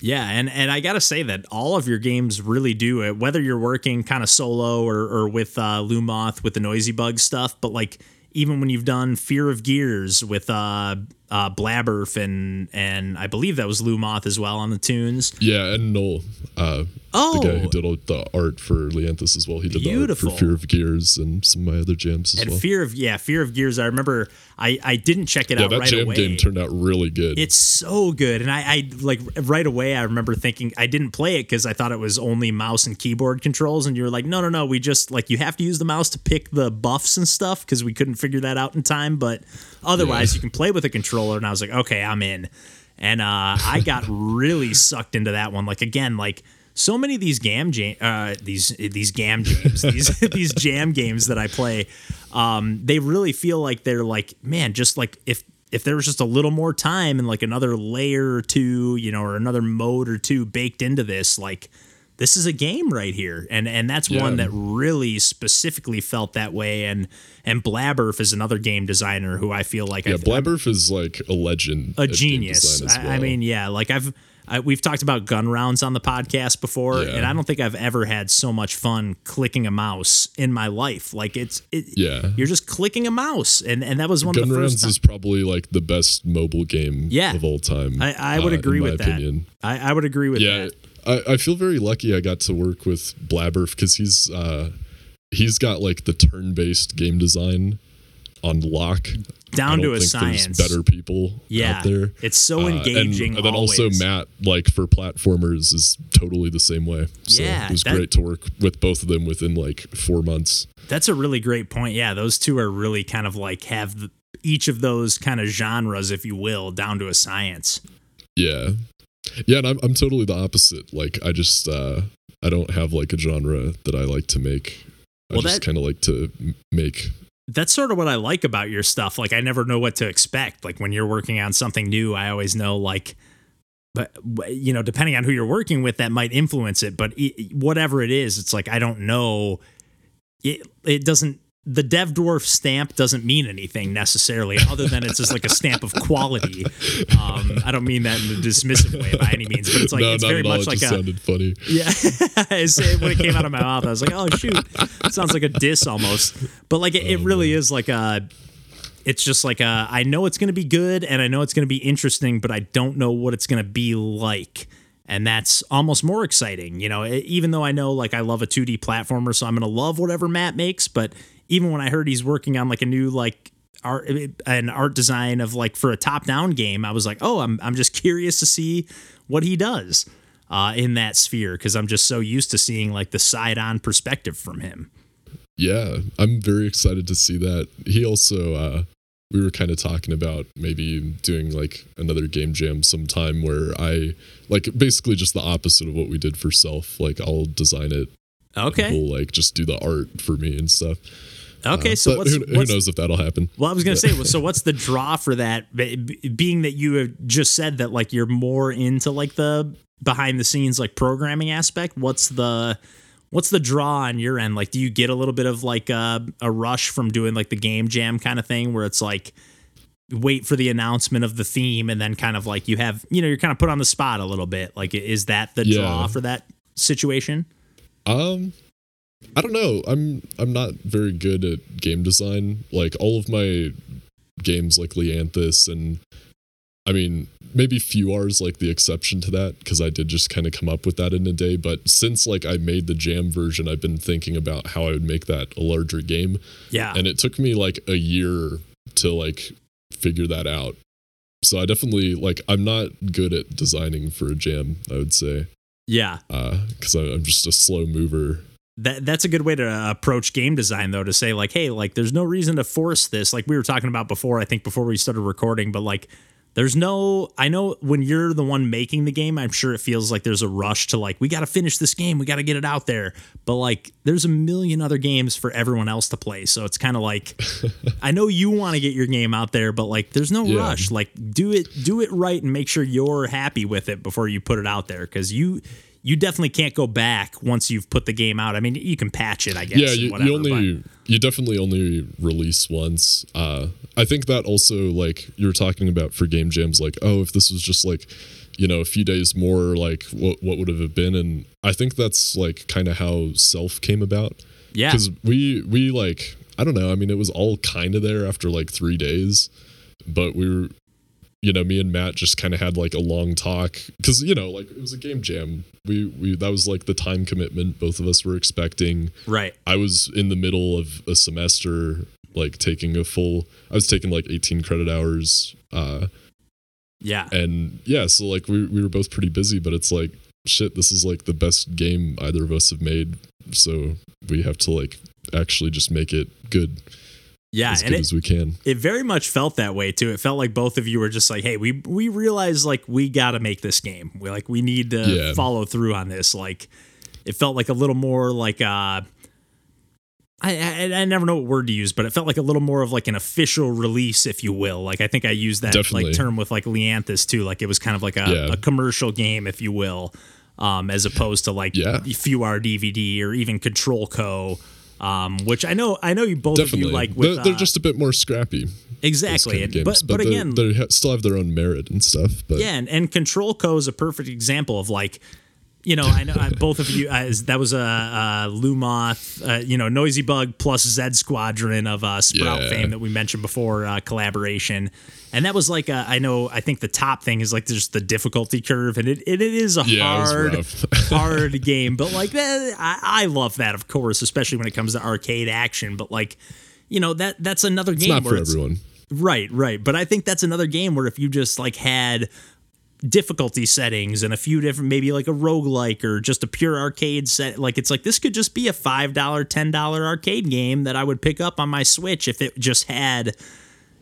Yeah, and and I gotta say that all of your games really do it. Whether you're working kind of solo or or with uh, Lumoth with the Noisy Bug stuff, but like even when you've done Fear of Gears with uh, uh, Blabberf and and I believe that was Lumoth as well on the tunes. Yeah, and Noel, uh, Oh, the guy who did all the art for Leanthus as well. He did Beautiful. the art for Fear of Gears and some of my other jams as and well. Fear of yeah, Fear of Gears. I remember I I didn't check it yeah, out that right jam away. game turned out really good. It's so good, and I, I like right away. I remember thinking I didn't play it because I thought it was only mouse and keyboard controls, and you were like, no, no, no. We just like you have to use the mouse to pick the buffs and stuff because we couldn't figure that out in time. But otherwise, you can play with a controller. And I was like, okay, I'm in, and uh, I got really sucked into that one. Like again, like so many of these gam jam, uh, these these gam games, these these jam games that I play, um, they really feel like they're like, man, just like if if there was just a little more time and like another layer or two, you know, or another mode or two baked into this, like this is a game right here. And and that's one that really specifically felt that way. And and Blabberf is another game designer who I feel like yeah, I, Blabberf is like a legend. a genius. as I, I mean, yeah, like I've I, we've talked about gun rounds on the podcast before, Yeah. and I don't think I've ever had so much fun clicking a mouse in my life. Like it's it, Yeah. you're just clicking a mouse, and and that was one Gun of the Rounds first. is probably like the best mobile game Yeah. of all time. I, I would uh, agree with opinion. that. I, I would agree with Yeah, that. I, I feel very lucky I got to work with Blabberf because he's uh, he's got like the turn-based game design on lock. Down to a science. There's better people Yeah, out there. it's so Uh, engaging. and, then also. Matt, like for platformers, is totally the same way. So Yeah, it was that- great to work with both of them within like four months. That's a really great point. Yeah, those two are really kind of like have the, each of those kind of genres, if you will, down to a science. Yeah, Yeah, and I'm I'm totally the opposite. Like I just uh I don't have like a genre that I like to make. I Well, just kind of like to m- make. that's sort of what I like about your stuff. Like I never know what to expect. Like when you're working on something new, I always know like but you know, depending on who you're working with that might influence it, but i whatever it is, it's like I don't know it it doesn't the dev dwarf stamp doesn't mean anything necessarily other than it's just like a stamp of quality um, i don't mean that in a dismissive way by any means but it's like no, it's very much It like a sounded funny. yeah, when it came out of my mouth, I was like, "Oh shoot!" It sounds like a diss almost, but like it, it really is like a. It's just like a. I know it's going to be good, and I know it's going to be interesting, but I don't know what it's going to be like, and that's almost more exciting. You know, even though I know like I love a 2D platformer, so I'm going to love whatever Matt makes. But even when I heard he's working on like a new like art an art design of like for a top down game, I was like, "Oh, I'm I'm just curious to see what he does." uh, in that sphere because I'm just so used to seeing like the side on perspective from him. Yeah, I'm very excited to see that. He also, uh, we were kind of talking about maybe doing like another game jam sometime where I, like, basically just the opposite of what we did for Self. Like, I'll design it. Okay. He'll like just do the art for me and stuff. Okay. Uh, so what's, who, who what's knows if that'll happen? well, I was gonna say. So what's the draw for that? Being that you have just said that like you're more into like the behind the scenes like programming aspect. What's the what's the draw on your end? Like, do you get a little bit of like a, a rush from doing like the game jam kind of thing where it's like wait for the announcement of the theme and then kind of like you have you know you're kind of put on the spot a little bit like is that the Yeah. draw for that situation Um, I don't know. I'm I'm not very good at game design. Like all of my games, like Leanthus, and I mean maybe Fewar's like the exception to that because I did just kind of come up with that in a day. But since like I made the Jam version, I've been thinking about how I would make that a larger game, yeah and it took me like a year to like figure that out. So I definitely like I'm not good at designing for a jam. I would say yeah Uh, because I'm just a slow mover. That that's a good way to approach game design though to say like hey like there's no reason to force this. Like we were talking about before i think before we started recording but like there's no i know when you're the one making the game i'm sure it feels like there's a rush to like we got to finish this game we got to get it out there. But like there's a million other games for everyone else to play. So it's kind of like i know you want to get your game out there but like there's no Yeah. rush. Like do it do it right and make sure you're happy with it before you put it out there because you you definitely can't go back once you've put the game out. I mean, you can patch it, I guess. yeah you, whatever, you only you definitely only release once uh i think that also like you were talking about for game jams like oh if this was just like you know a few days more like what what would have been and i think that's like kind of how self came about yeah, because we we like i don't know i mean it was all kind of there after like three days but we were you know me and matt just kind of had like a long talk because you know like it was a game jam we we that was like the time commitment both of us were expecting right. I was in the middle of a semester, like taking a full. I was taking like 18 credit hours, uh, Yeah, and yeah, so like we we were both pretty busy, but it's like shit. This is like the best game either of us have made, so we have to like actually just make it good yeah, as and good it, as we can. it very much felt that way too. It felt like both of you were just like, "Hey, we we realize like we got to make this game. We like we need to Yeah. follow through on this." Like, it felt like a little more like uh. I, I, I never know what word to use, but it felt like a little more of like an official release, if you will. Like I think I used that Definitely. like term with like Leanthus too. Like it was kind of like a, Yeah. a commercial game, if you will, um, as opposed to like Yeah. few FUR DVD or even Control Co. Um, which I know I know you both of Definitely, you like with they're, they're uh, just a bit more scrappy. exactly, kind of and- games, but but, they- again, they ha- still have their own merit and stuff. But yeah, and, and Control Co is a perfect example of like, you know, I know I, both of you. Uh, that was a uh, Lumoth, uh, you know, Noisy Bug plus Zed Squadron of uh, Sprout Yeah. fame that we mentioned before uh, collaboration, and that was like a, I know I think the top thing is like just the difficulty curve, and it it, it is a Yeah, hard hard game, but like that, I, I love that of course, especially when it comes to arcade action, but like. You know that that's another it's game not for everyone. Right, right. But I think that's another game where if you just like had difficulty settings and a few different maybe like a roguelike or just a pure arcade set like it's like this could just be a $5 $10 arcade game that I would pick up on my Switch if it just had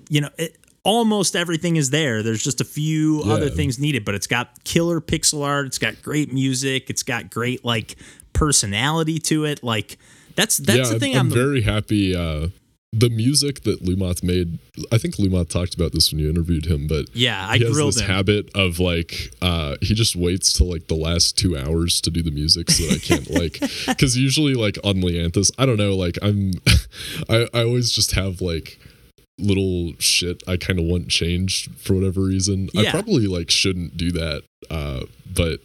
you know it, almost everything is there. There's just a few Yeah. other things needed, but it's got killer pixel art. It's got great music. It's got great like personality to it. Like that's that's yeah, the thing. I'm, I'm, the- very happy. Uh, the music that Lumoth made, I think Lumoth talked about this when you interviewed him, but yeah, I he has this him. habit of like uh he just waits till like the last two hours to do the music so that I can't like because usually like on Leanthus I don't know like I'm I I always just have like little shit I kind of want changed for whatever reason. I probably like shouldn't do that uh but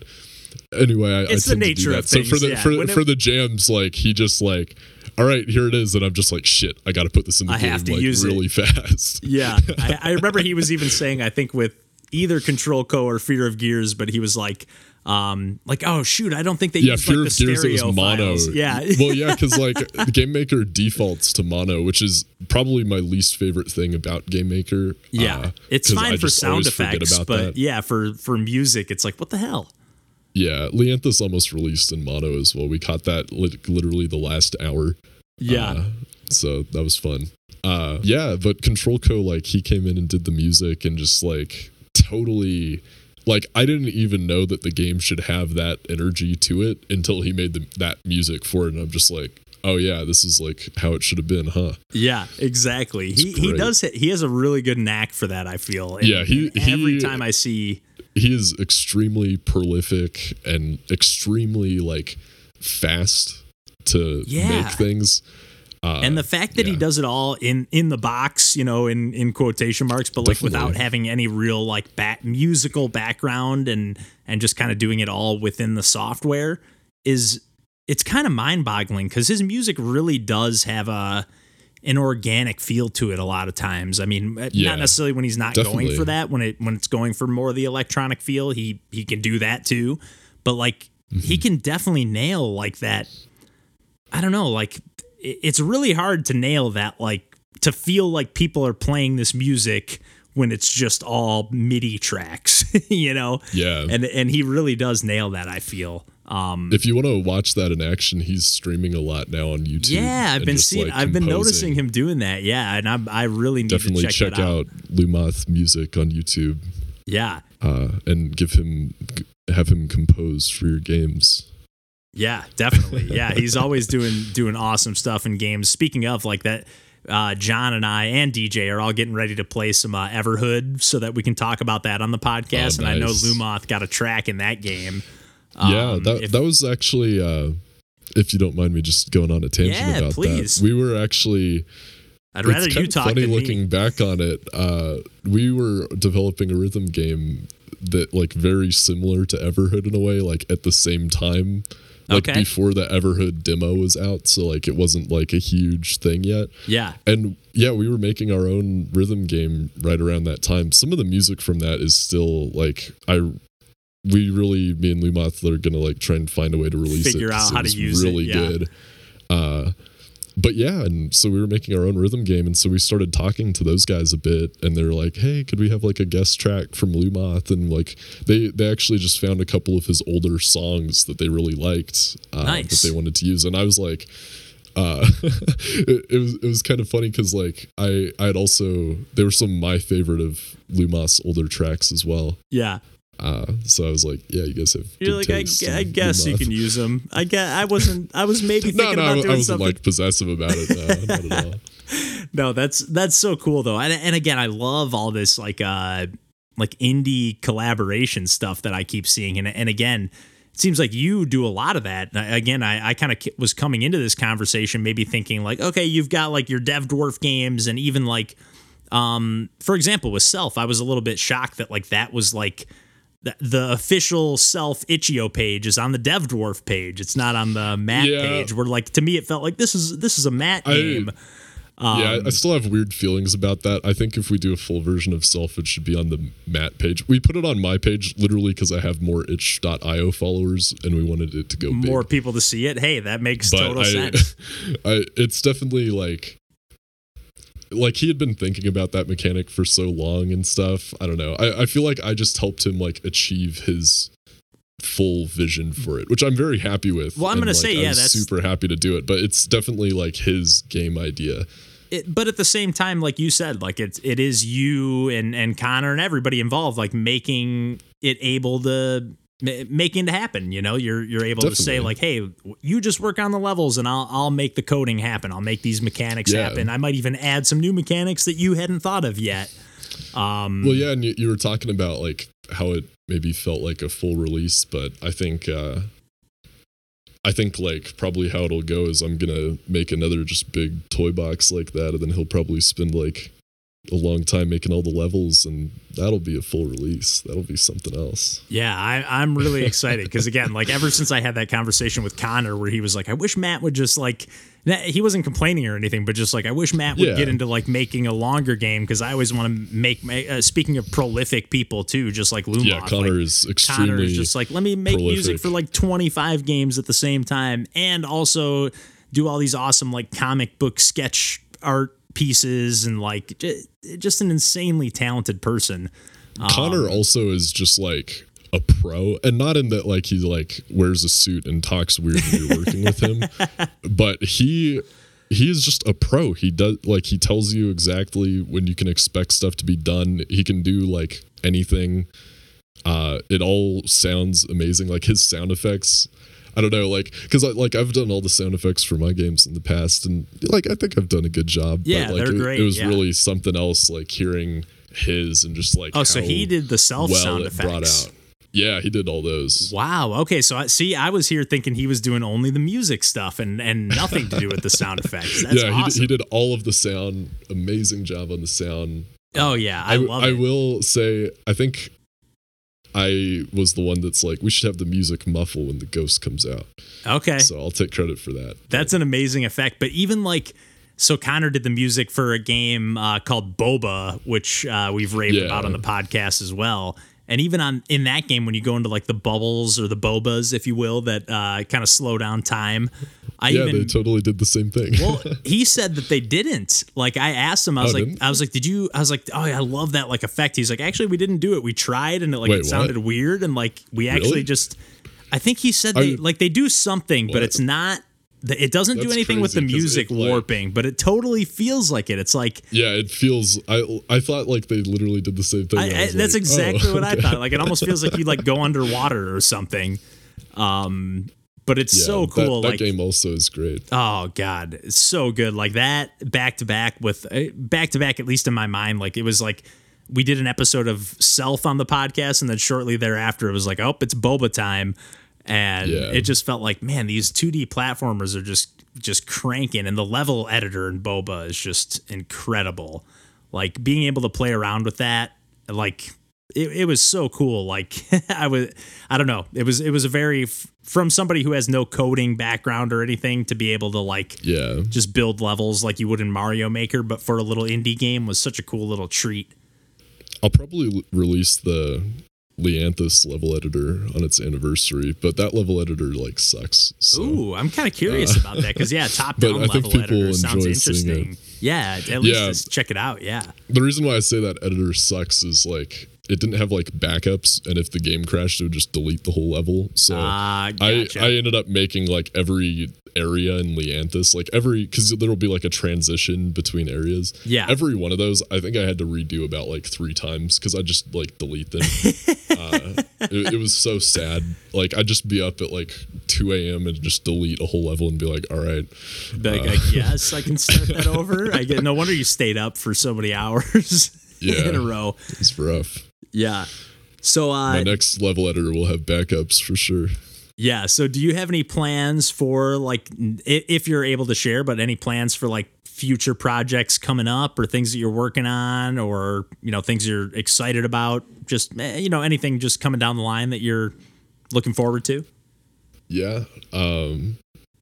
anyway I, It's I the tend to do nature that. of so for the yeah. for, it- for the jams like he just like all right here it is and I'm just like shit I got to put this in the I game have to like use it. really fast. Yeah, I, I remember he was even saying, I think with either Control Co or Fear of Gears, but he was like, um, like, oh shoot, I don't think they yeah, use Fear like of the Gears it stereo was mono. files. Yeah, well, yeah, because like Game Maker defaults to mono, which is probably my least favorite thing about Game Maker. yeah, uh, it's fine for sound effects, but that. yeah, for for music, it's like, what the hell? Yeah, Leanthus almost released in mono as well. We caught that lit- literally the last hour. Yeah, Uh, so that was fun. Uh, yeah, but Control Co. like he came in and did the music and just like totally like I didn't even know that the game should have that energy to it until he made the, that music for it, and I'm just like, oh yeah, this is like how it should have been, huh? yeah, exactly. He he great. does he has a really good knack for that. I feel. And- Yeah, he- every he- time I see. He is extremely prolific and extremely like fast to Yeah. make things. Uh, and the fact that he does it all in in the box you know in in quotation marks but like Definitely. without having any real like back musical background and and just kind of doing it all within the software is it's kind of mind-boggling because his music really does have a an organic feel to it a lot of times. I mean, Yeah, not necessarily when he's not going for that. When it when it's going for more of the electronic feel, he he can do that too. But like Mm-hmm. he can definitely nail like that. I don't know, like it's really hard to nail that like to feel like people are playing this music when it's just all MIDI tracks, you know? Yeah. And and he really does nail that, I feel. Um if you want to watch that in action, he's streaming a lot now on YouTube. yeah, I've been seeing like, I've been noticing him doing that. Yeah, and I'm I really need Definitely to check, check out. out Lumoth music on YouTube Yeah. uh, and give him have him compose for your games. Yeah, definitely. Yeah, he's always doing doing awesome stuff in games. Speaking of like that, uh, John and I and DJ are all getting ready to play some uh, Everhood so that we can talk about that on the podcast. Oh, And I know nice. Lumoth got a track in that game. yeah, Um, that if- that was actually. Uh, if you don't mind me just going on a tangent Yeah, about please. that, we were actually I'd rather it's you kind of talk funny looking me. back on it. Uh, we were developing a rhythm game that like very similar to Everhood in a way, like at the same time, like Okay. before the Everhood demo was out. So like it wasn't like a huge thing yet. Yeah, And yeah, we were making our own rhythm game right around that time. Some of the music from that is still like I. We really, me and Lumoth are gonna like try and find a way to release Figure it. out how to was use it, really yeah. good. Uh, but yeah, and so we were making our own rhythm game, and so we started talking to those guys a bit, and they were like, "Hey, could we have like a guest track from Lumoth?" And like they they actually just found a couple of his older songs that they really liked uh, Nice. that they wanted to use, and I was like, uh, it, it was it was kind of funny because like I I had also they were some of my favorite of Lumoth's older tracks as well. yeah. Uh, so I was like, yeah, you guys have. You're like, I, taste I guess you can use them. I guess I wasn't. I was maybe thinking No, no, about I, doing I wasn't something. like possessive about it. No, not at all. no, that's that's so cool though. And, and again, I love all this like uh like indie collaboration stuff that I keep seeing. And and again, it seems like you do a lot of that. Again, I, I kind of was coming into this conversation maybe thinking like, okay, you've got like your Dev Dwarf games and even like um for example with Self, I was a little bit shocked that like that was like the, the official self itch.io page is on the dev dwarf page it's not on the matt Yeah. page where like to me it felt like this is this is a matt game yeah, Um, I, I still have weird feelings about that. I think if we do a full version of Self, it should be on the Matt page. We put it on my page literally because I have more itch.io followers and we wanted it to go big. more people to see it. Hey, that makes but total I, sense. I, it's definitely like, like he had been thinking about that mechanic for so long and stuff. I don't know. I, I feel like I just helped him like achieve his full vision for it, which I'm very happy with. Well, I'm and, gonna say, I yeah, that's- super happy to do it. But it's definitely like his game idea. it, but at the same time, like you said, like it's it is you and and Connor and everybody involved, like making it able to making it happen. You know, you're you're able Definitely. to say like, hey, you just work on the levels, and I'll I'll make the coding happen. I'll make these mechanics yeah. happen. I might even add some new mechanics that you hadn't thought of yet. Um, well, yeah, and you, you were talking about like how it maybe felt like a full release, but I think. uh I think like probably how it'll go is I'm gonna make another just big toy box like that, and then he'll probably spend like a long time making all the levels and that'll be a full release that'll be something else yeah I, i'm really excited because again like ever since i had that conversation with connor where he was like i wish matt would just like he wasn't complaining or anything but just like i wish matt would yeah. get into like making a longer game because i always want to make uh, speaking of prolific people too just like Lumoth, yeah connor like, is extremely connor is just like let me make prolific. music for like 25 games at the same time and also do all these awesome like comic book sketch art pieces and like just an insanely talented person. Connor um, also is just like a pro and not in that like he like wears a suit and talks weird when you're working with him but he he is just a pro. He does like he tells you exactly when you can expect stuff to be done. He can do like anything. Uh it all sounds amazing. Like his sound effects I don't know, like, because I, like I've done all the sound effects for my games in the past, and like I think I've done a good job. Yeah, but, like, they're it, great. It was yeah. really something else, like hearing his and just like oh, so he did the self well sound effects. Brought out. Yeah, he did all those. Wow. Okay, so I see. I was here thinking he was doing only the music stuff and and nothing to do with the sound effects. That's yeah, awesome. he, did, he did all of the sound. Amazing job on the sound. Oh yeah, I, I love. I will say, I think I was the one that's like, we should have the music muffle when the ghost comes out. Okay. So I'll take credit for that. That's an amazing effect. But even like, so Connor did the music for a game uh, called Boba, which uh, we've raved yeah. about on the podcast as well. And even on in that game, when you go into like the bubbles or the bobas, if you will, that uh, kind of slow down time. I yeah, even, they totally did the same thing. well, he said that they didn't. Like I asked him, I was oh, like, didn't? I was like, did you? I was like, oh, yeah, I love that like effect. He's like, actually, we didn't do it. We tried, and it like Wait, it sounded what? weird, and like we actually really? just. I think he said they like they do something, what? but it's not it doesn't That's do anything with the music it, warping, but it totally feels like it. It's like yeah, it feels. I I thought like they literally did the same thing. I, I, that's like, exactly oh, what okay. I thought. Like it almost feels like you like go underwater or something. Um, but it's yeah, so cool. That, that like, game also is great. Oh god, it's so good. Like that back to back with back to back. At least in my mind, like it was like we did an episode of Self on the podcast, and then shortly thereafter, it was like, oh, it's Boba time and yeah. it just felt like man these 2d platformers are just just cranking. And the level editor in boba is just incredible. Like being able to play around with that like it, it was so cool. Like i was i don't know. It was it was a very from somebody who has no coding background or anything to be able to like yeah. just build levels like you would in mario maker but for a little indie game was such a cool little treat. I'll probably release the Leanthus level editor on its anniversary, but that level editor like sucks. So, Ooh, I'm kind of curious uh, about that because yeah, top down level editor sounds interesting. Yeah, at least yeah. just check it out. Yeah. The reason why I say that editor sucks is like it didn't have like backups, and if the game crashed, it would just delete the whole level. So uh, gotcha. I I ended up making like every area in Leanthus, like every because there'll be like a transition between areas. Yeah, every one of those, I think I had to redo about like three times because I just like delete them. uh, it, it, was so sad. Like I'd just be up at like 2 a.m. and just delete a whole level and be like, all right, like uh, I guess I can start that over. I get no wonder you stayed up for so many hours yeah, in a row. It's rough. Yeah. So uh, my next level editor will have backups for sure. Yeah. So, do you have any plans for like, if you're able to share, but any plans for like future projects coming up or things that you're working on or, you know, things you're excited about? Just, eh, you know, anything just coming down the line that you're looking forward to? Yeah. Um,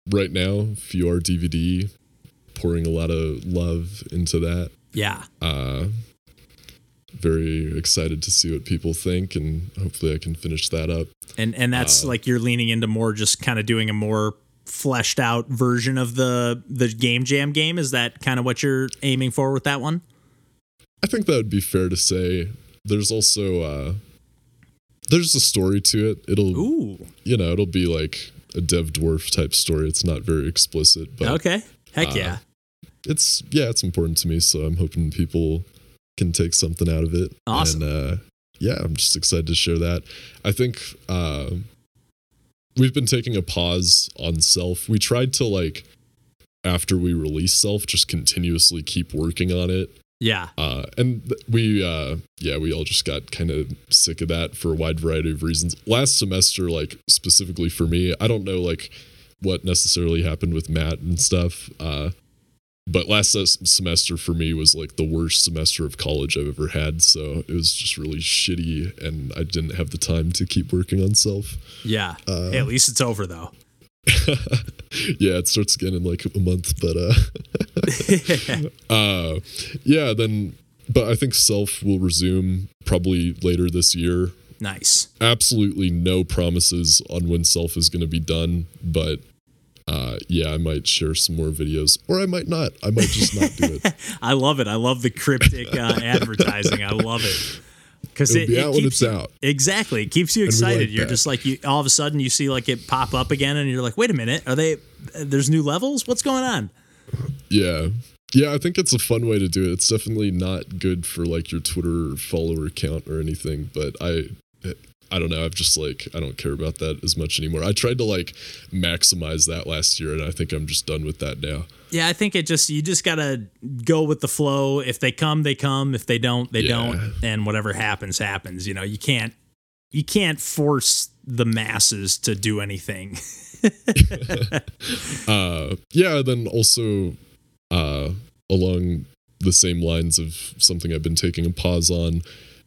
right now, VR DVD, pouring a lot of love into that. Yeah. Uh, very excited to see what people think and hopefully I can finish that up. And and that's uh, like you're leaning into more just kind of doing a more fleshed out version of the the game jam game is that kind of what you're aiming for with that one? I think that would be fair to say. There's also uh there's a story to it. It'll Ooh. you know, it'll be like a dev dwarf type story. It's not very explicit, but Okay. Heck uh, yeah it's yeah, it's important to me. So I'm hoping people can take something out of it. Awesome. And uh, yeah, I'm just excited to share that. I think uh, we've been taking a pause on self. We tried to like after we release self, just continuously keep working on it. Yeah. Uh, and we, uh, yeah, we all just got kind of sick of that for a wide variety of reasons. Last semester, like specifically for me, I don't know like what necessarily happened with Matt and stuff. Uh, but last semester for me was like the worst semester of college I've ever had. So it was just really shitty, and I didn't have the time to keep working on self. Yeah. Uh, hey, at least it's over though. yeah, it starts again in like a month, but uh, uh, yeah, then. But I think self will resume probably later this year. nice. Absolutely no promises on when self is going to be done, but uh, yeah, I might share some more videos, or I might not. I might just not do it. I love it. I love the cryptic uh, advertising. I love it. Because It'll be it out when keeps it's you, out. exactly. It keeps you we like excited. You're that. just like you. All of a sudden, you see like it pop up again, and you're like, "Wait a minute, are they? There's new levels. What's going on?" Yeah. Yeah, I think it's a fun way to do it. It's definitely not good for like your Twitter follower count or anything, but I I don't know. I've just like I don't care about that as much anymore. I tried to like maximize that last year and I think I'm just done with that now. Yeah, I think it just you just gotta go with the flow. If they come, they come. If they don't, they Yeah. don't. And whatever happens, happens. You know, you can't you can't force the masses to do anything. Uh yeah, then also uh along the same lines of something I've been taking a pause on,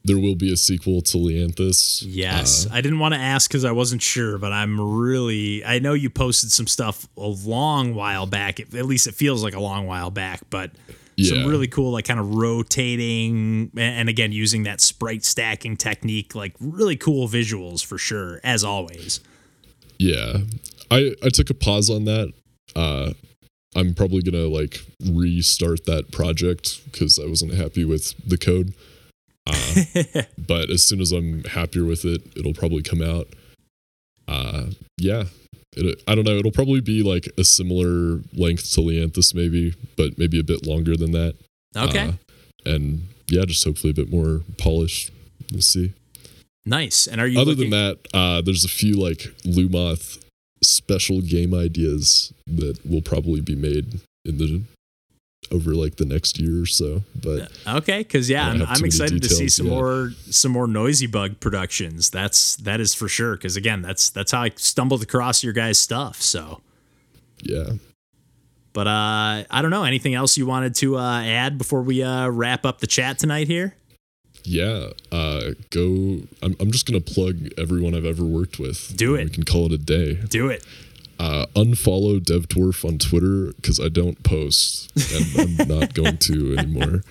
there will be a sequel to Leanthus. Yes, Uh, I didn't want to ask because I wasn't sure, but I'm really. I know you posted some stuff a long while back. At least it feels like a long while back, but some really cool, like kind of rotating, and- again using that sprite stacking technique, like really cool visuals for sure, as always. Yeah. I I took a pause on that. Uh I'm probably going to like restart that project cuz I wasn't happy with the code. Uh but as soon as I'm happier with it, it'll probably come out. Uh yeah. It, I don't know, it'll probably be like a similar length to Leanthus maybe, but maybe a bit longer than that. Okay, Uh, and yeah, just hopefully a bit more polished. We'll see. nice. And are you Other looking, than that, uh, there's a few like Lumoth special game ideas that will probably be made in the over like the next year or so. But Okay, because yeah, I'm, I'm excited to see some yet. more some more noisy bug productions. That's that is for sure. Because again, that's that's how I stumbled across your guys' stuff. So, yeah, but uh, I don't know. Anything else you wanted to uh, add before we uh, wrap up the chat tonight here? yeah. Uh, go. I'm I'm just gonna plug everyone I've ever worked with. Do it. We can call it a day. Do it. Uh, unfollow DevDwarf on Twitter because I don't post and I'm not going to anymore.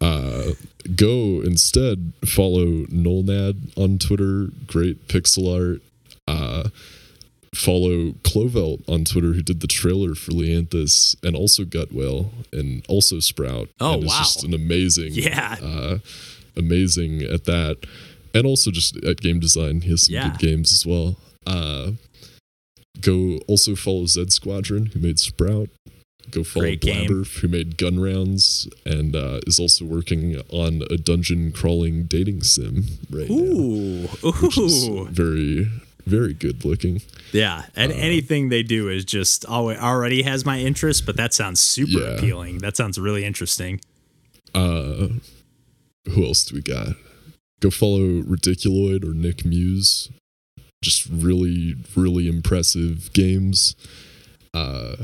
Uh, go instead follow Nolnad on Twitter. Great pixel art. Uh, follow Clovelt on Twitter, who did the trailer for Leanthus, and also Gutwell, and also Sprout. Oh, and wow. just an amazing, Yeah. uh, amazing at that, and also just at game design. He has some Yeah. good games as well. Uh, go also follow Zed Squadron, who made Sprout. Go follow Great. Who made Gun Rounds, and uh, is also working on a dungeon crawling dating sim right now, Ooh, which is very, very good looking. yeah. And anything they do is just alwa- already has my interest. But that sounds super Yeah. appealing. That sounds really interesting. Uh, who else do we got? Go follow Ridiculoid or Nick Muse. Just really, really impressive games. Uh,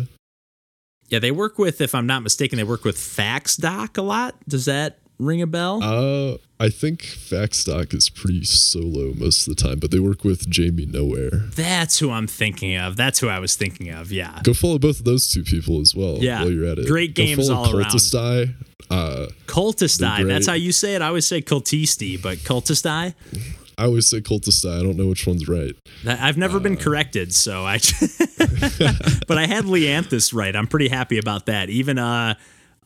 Yeah, they work with, if I'm not mistaken, they work with FaxDoc a lot. Does that ring a bell? uh, I think FaxDoc is pretty solo most of the time, but they work with Jamie Nowhere. That's who I'm thinking of. That's who I was thinking of. Yeah. Go follow both of those two people as well. Yeah. while you're at it. Great Go games all around. Cultist Eye. Uh, Cultist Eye. That's how you say it. I always say cultisti, but Cultist Eye. I always say Cultist Eye. I don't know which one's right. I've never Uh. been corrected, so I. but I had Leanthus right. I'm pretty happy about that. Even uh,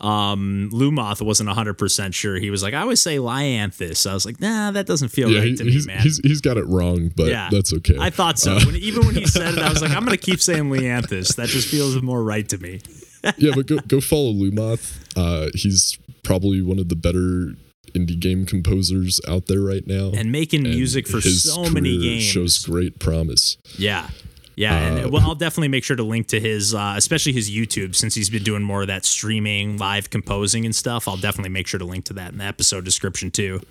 um, Lumoth wasn't 100 percent sure. He was like, I always say Lyanthus. I was like, Nah, that doesn't feel Yeah, right he, to me, man. He's, he's got it wrong, but Yeah. that's okay. I thought so. Uh, When, even when he said it, I was like, I'm going to keep saying Leanthus. That just feels more right to me. yeah, but go go follow Lumoth. Uh, he's probably one of the better indie game composers out there right now, and making music for so many games. Shows great promise. Yeah. Yeah, and well, I'll definitely make sure to link to his, uh, especially his YouTube, since he's been doing more of that streaming, live composing and stuff. I'll definitely make sure to link to that in the episode description too.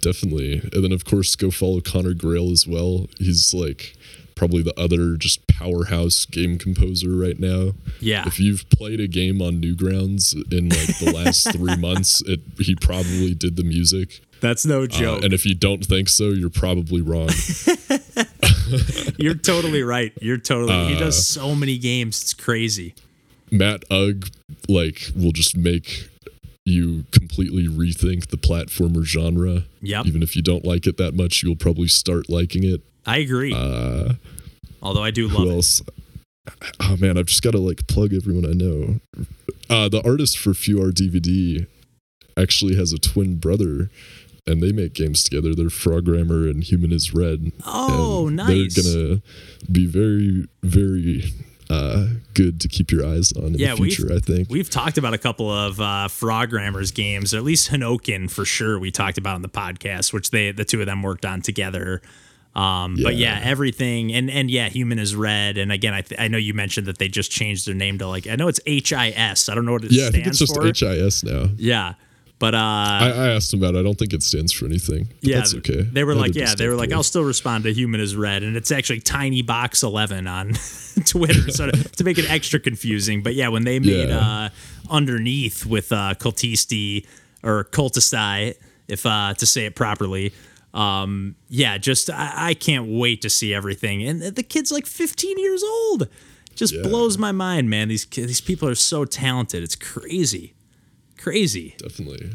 Definitely, and then of course go follow Connor Grail as well. He's like probably the other just powerhouse game composer right now. Yeah. If you've played a game on Newgrounds in like the last three months, it he probably did the music. That's no Uh, joke. and if you don't think so, you're probably wrong. You're totally right. You're totally. he Uh, does so many games. It's crazy. Matt Ugg like will just make you completely rethink the platformer genre. Yeah. Even if you don't like it that much, you'll probably start liking it. I agree. Uh, Although I do love who it. Oh man, I've just got to like plug everyone I know. Uh, the artist for Few R DVD actually has a twin brother, and they make games together. They're Frogrammer and Human is Red. Oh, nice. They're gonna be very, very uh, good to keep your eyes on in Yeah, the future. I think. We've talked about a couple of uh, Frogrammers games, or at least Hinokin for sure. We talked about in the podcast, which they the two of them worked on together. Um, But yeah, Yeah. everything and and yeah, Human is Red. And again, I th- I know you mentioned that they just changed their name to like I know it's H I S. I don't know what it yeah, I stands think it's just for. HIS now. yeah, but uh, I, I asked them about it. I don't think it stands for anything. Yeah, that's okay. They were like, yeah, they were like, I'll still respond to Human is Red, and it's actually Tiny Box Eleven on Twitter, so to, to make it extra confusing. But yeah, when they made Yeah. uh, underneath with uh, Cultisti or Cultistai, if uh, to say it properly. Um, yeah, just I, I can't wait to see everything. And the kid's like 15 years old. Just Yeah. blows my mind, man. These these people are so talented. It's crazy, crazy. Definitely.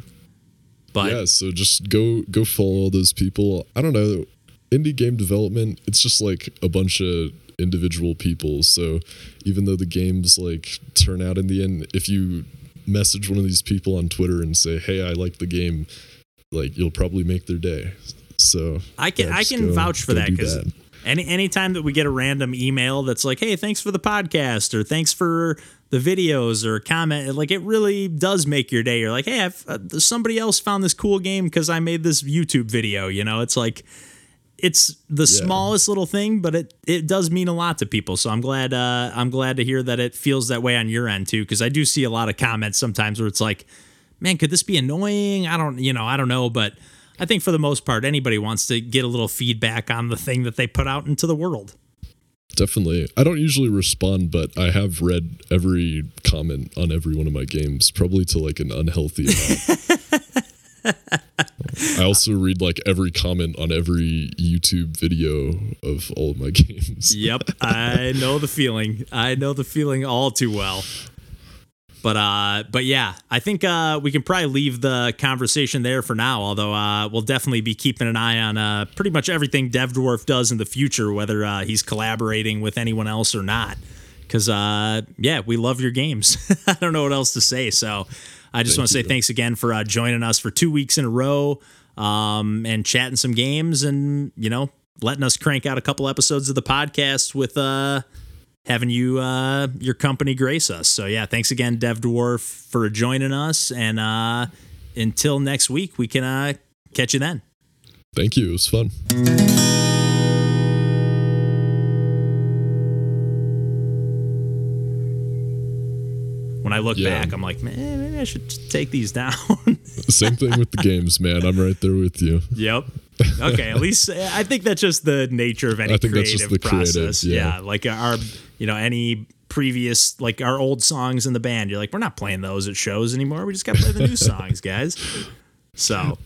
But yeah, so just go go follow all those people. I don't know, indie game development. It's just like a bunch of individual people. So even though the games like turn out in the end, if you message one of these people on Twitter and say, "Hey, I like the game," like you'll probably make their day. So I can yeah, I can go- vouch for that because any anytime that we get a random email that's like, "Hey, thanks for the podcast," or "Thanks for the videos," or comment, like it really does make your day. You're like, "Hey, I've, uh, somebody else found this cool game because I made this YouTube video." You know, it's like it's the smallest little thing, but it it does mean a lot to people. So I'm glad uh, I'm glad to hear that it feels that way on your end too, because I do see a lot of comments sometimes where it's like, "Man, could this be annoying?" I don't, you know, I don't know, but I think for the most part, anybody wants to get a little feedback on the thing that they put out into the world. Definitely. I don't usually respond, but I have read every comment on every one of my games, probably to like an unhealthy amount. I also read like every comment on every YouTube video of all of my games. Yep, I know the feeling. I know the feeling all too well. But uh, but yeah, I think uh, we can probably leave the conversation there for now. Although uh, we'll definitely be keeping an eye on uh, pretty much everything Dev Dwarf does in the future, whether uh, he's collaborating with anyone else or not. Because uh, yeah, we love your games. I don't know what else to say. So I just want to say thanks again for uh, joining us for two weeks in a row um, and chatting some games and you know letting us crank out a couple episodes of the podcast with uh having you uh your company grace us. So yeah, thanks again, Dev Dwarf, for joining us. And uh until next week, we can uh catch you then. Thank you. It was fun. When I look Yeah. back, I'm like, man, maybe I should take these down. Same thing with the games, man. I'm right there with you. yep. Okay, at least I think that's just the nature of any I think that's creative the creative, process. yeah. like our, you know, any previous like our old songs in the band. You're like, we're not playing those at shows anymore. We just got to play the new songs, guys. So,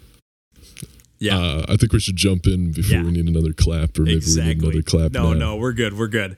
yeah. Uh, I think we should jump in before Yeah. we need another clap, or maybe we need another clap. no, now. no, we're good. We're good.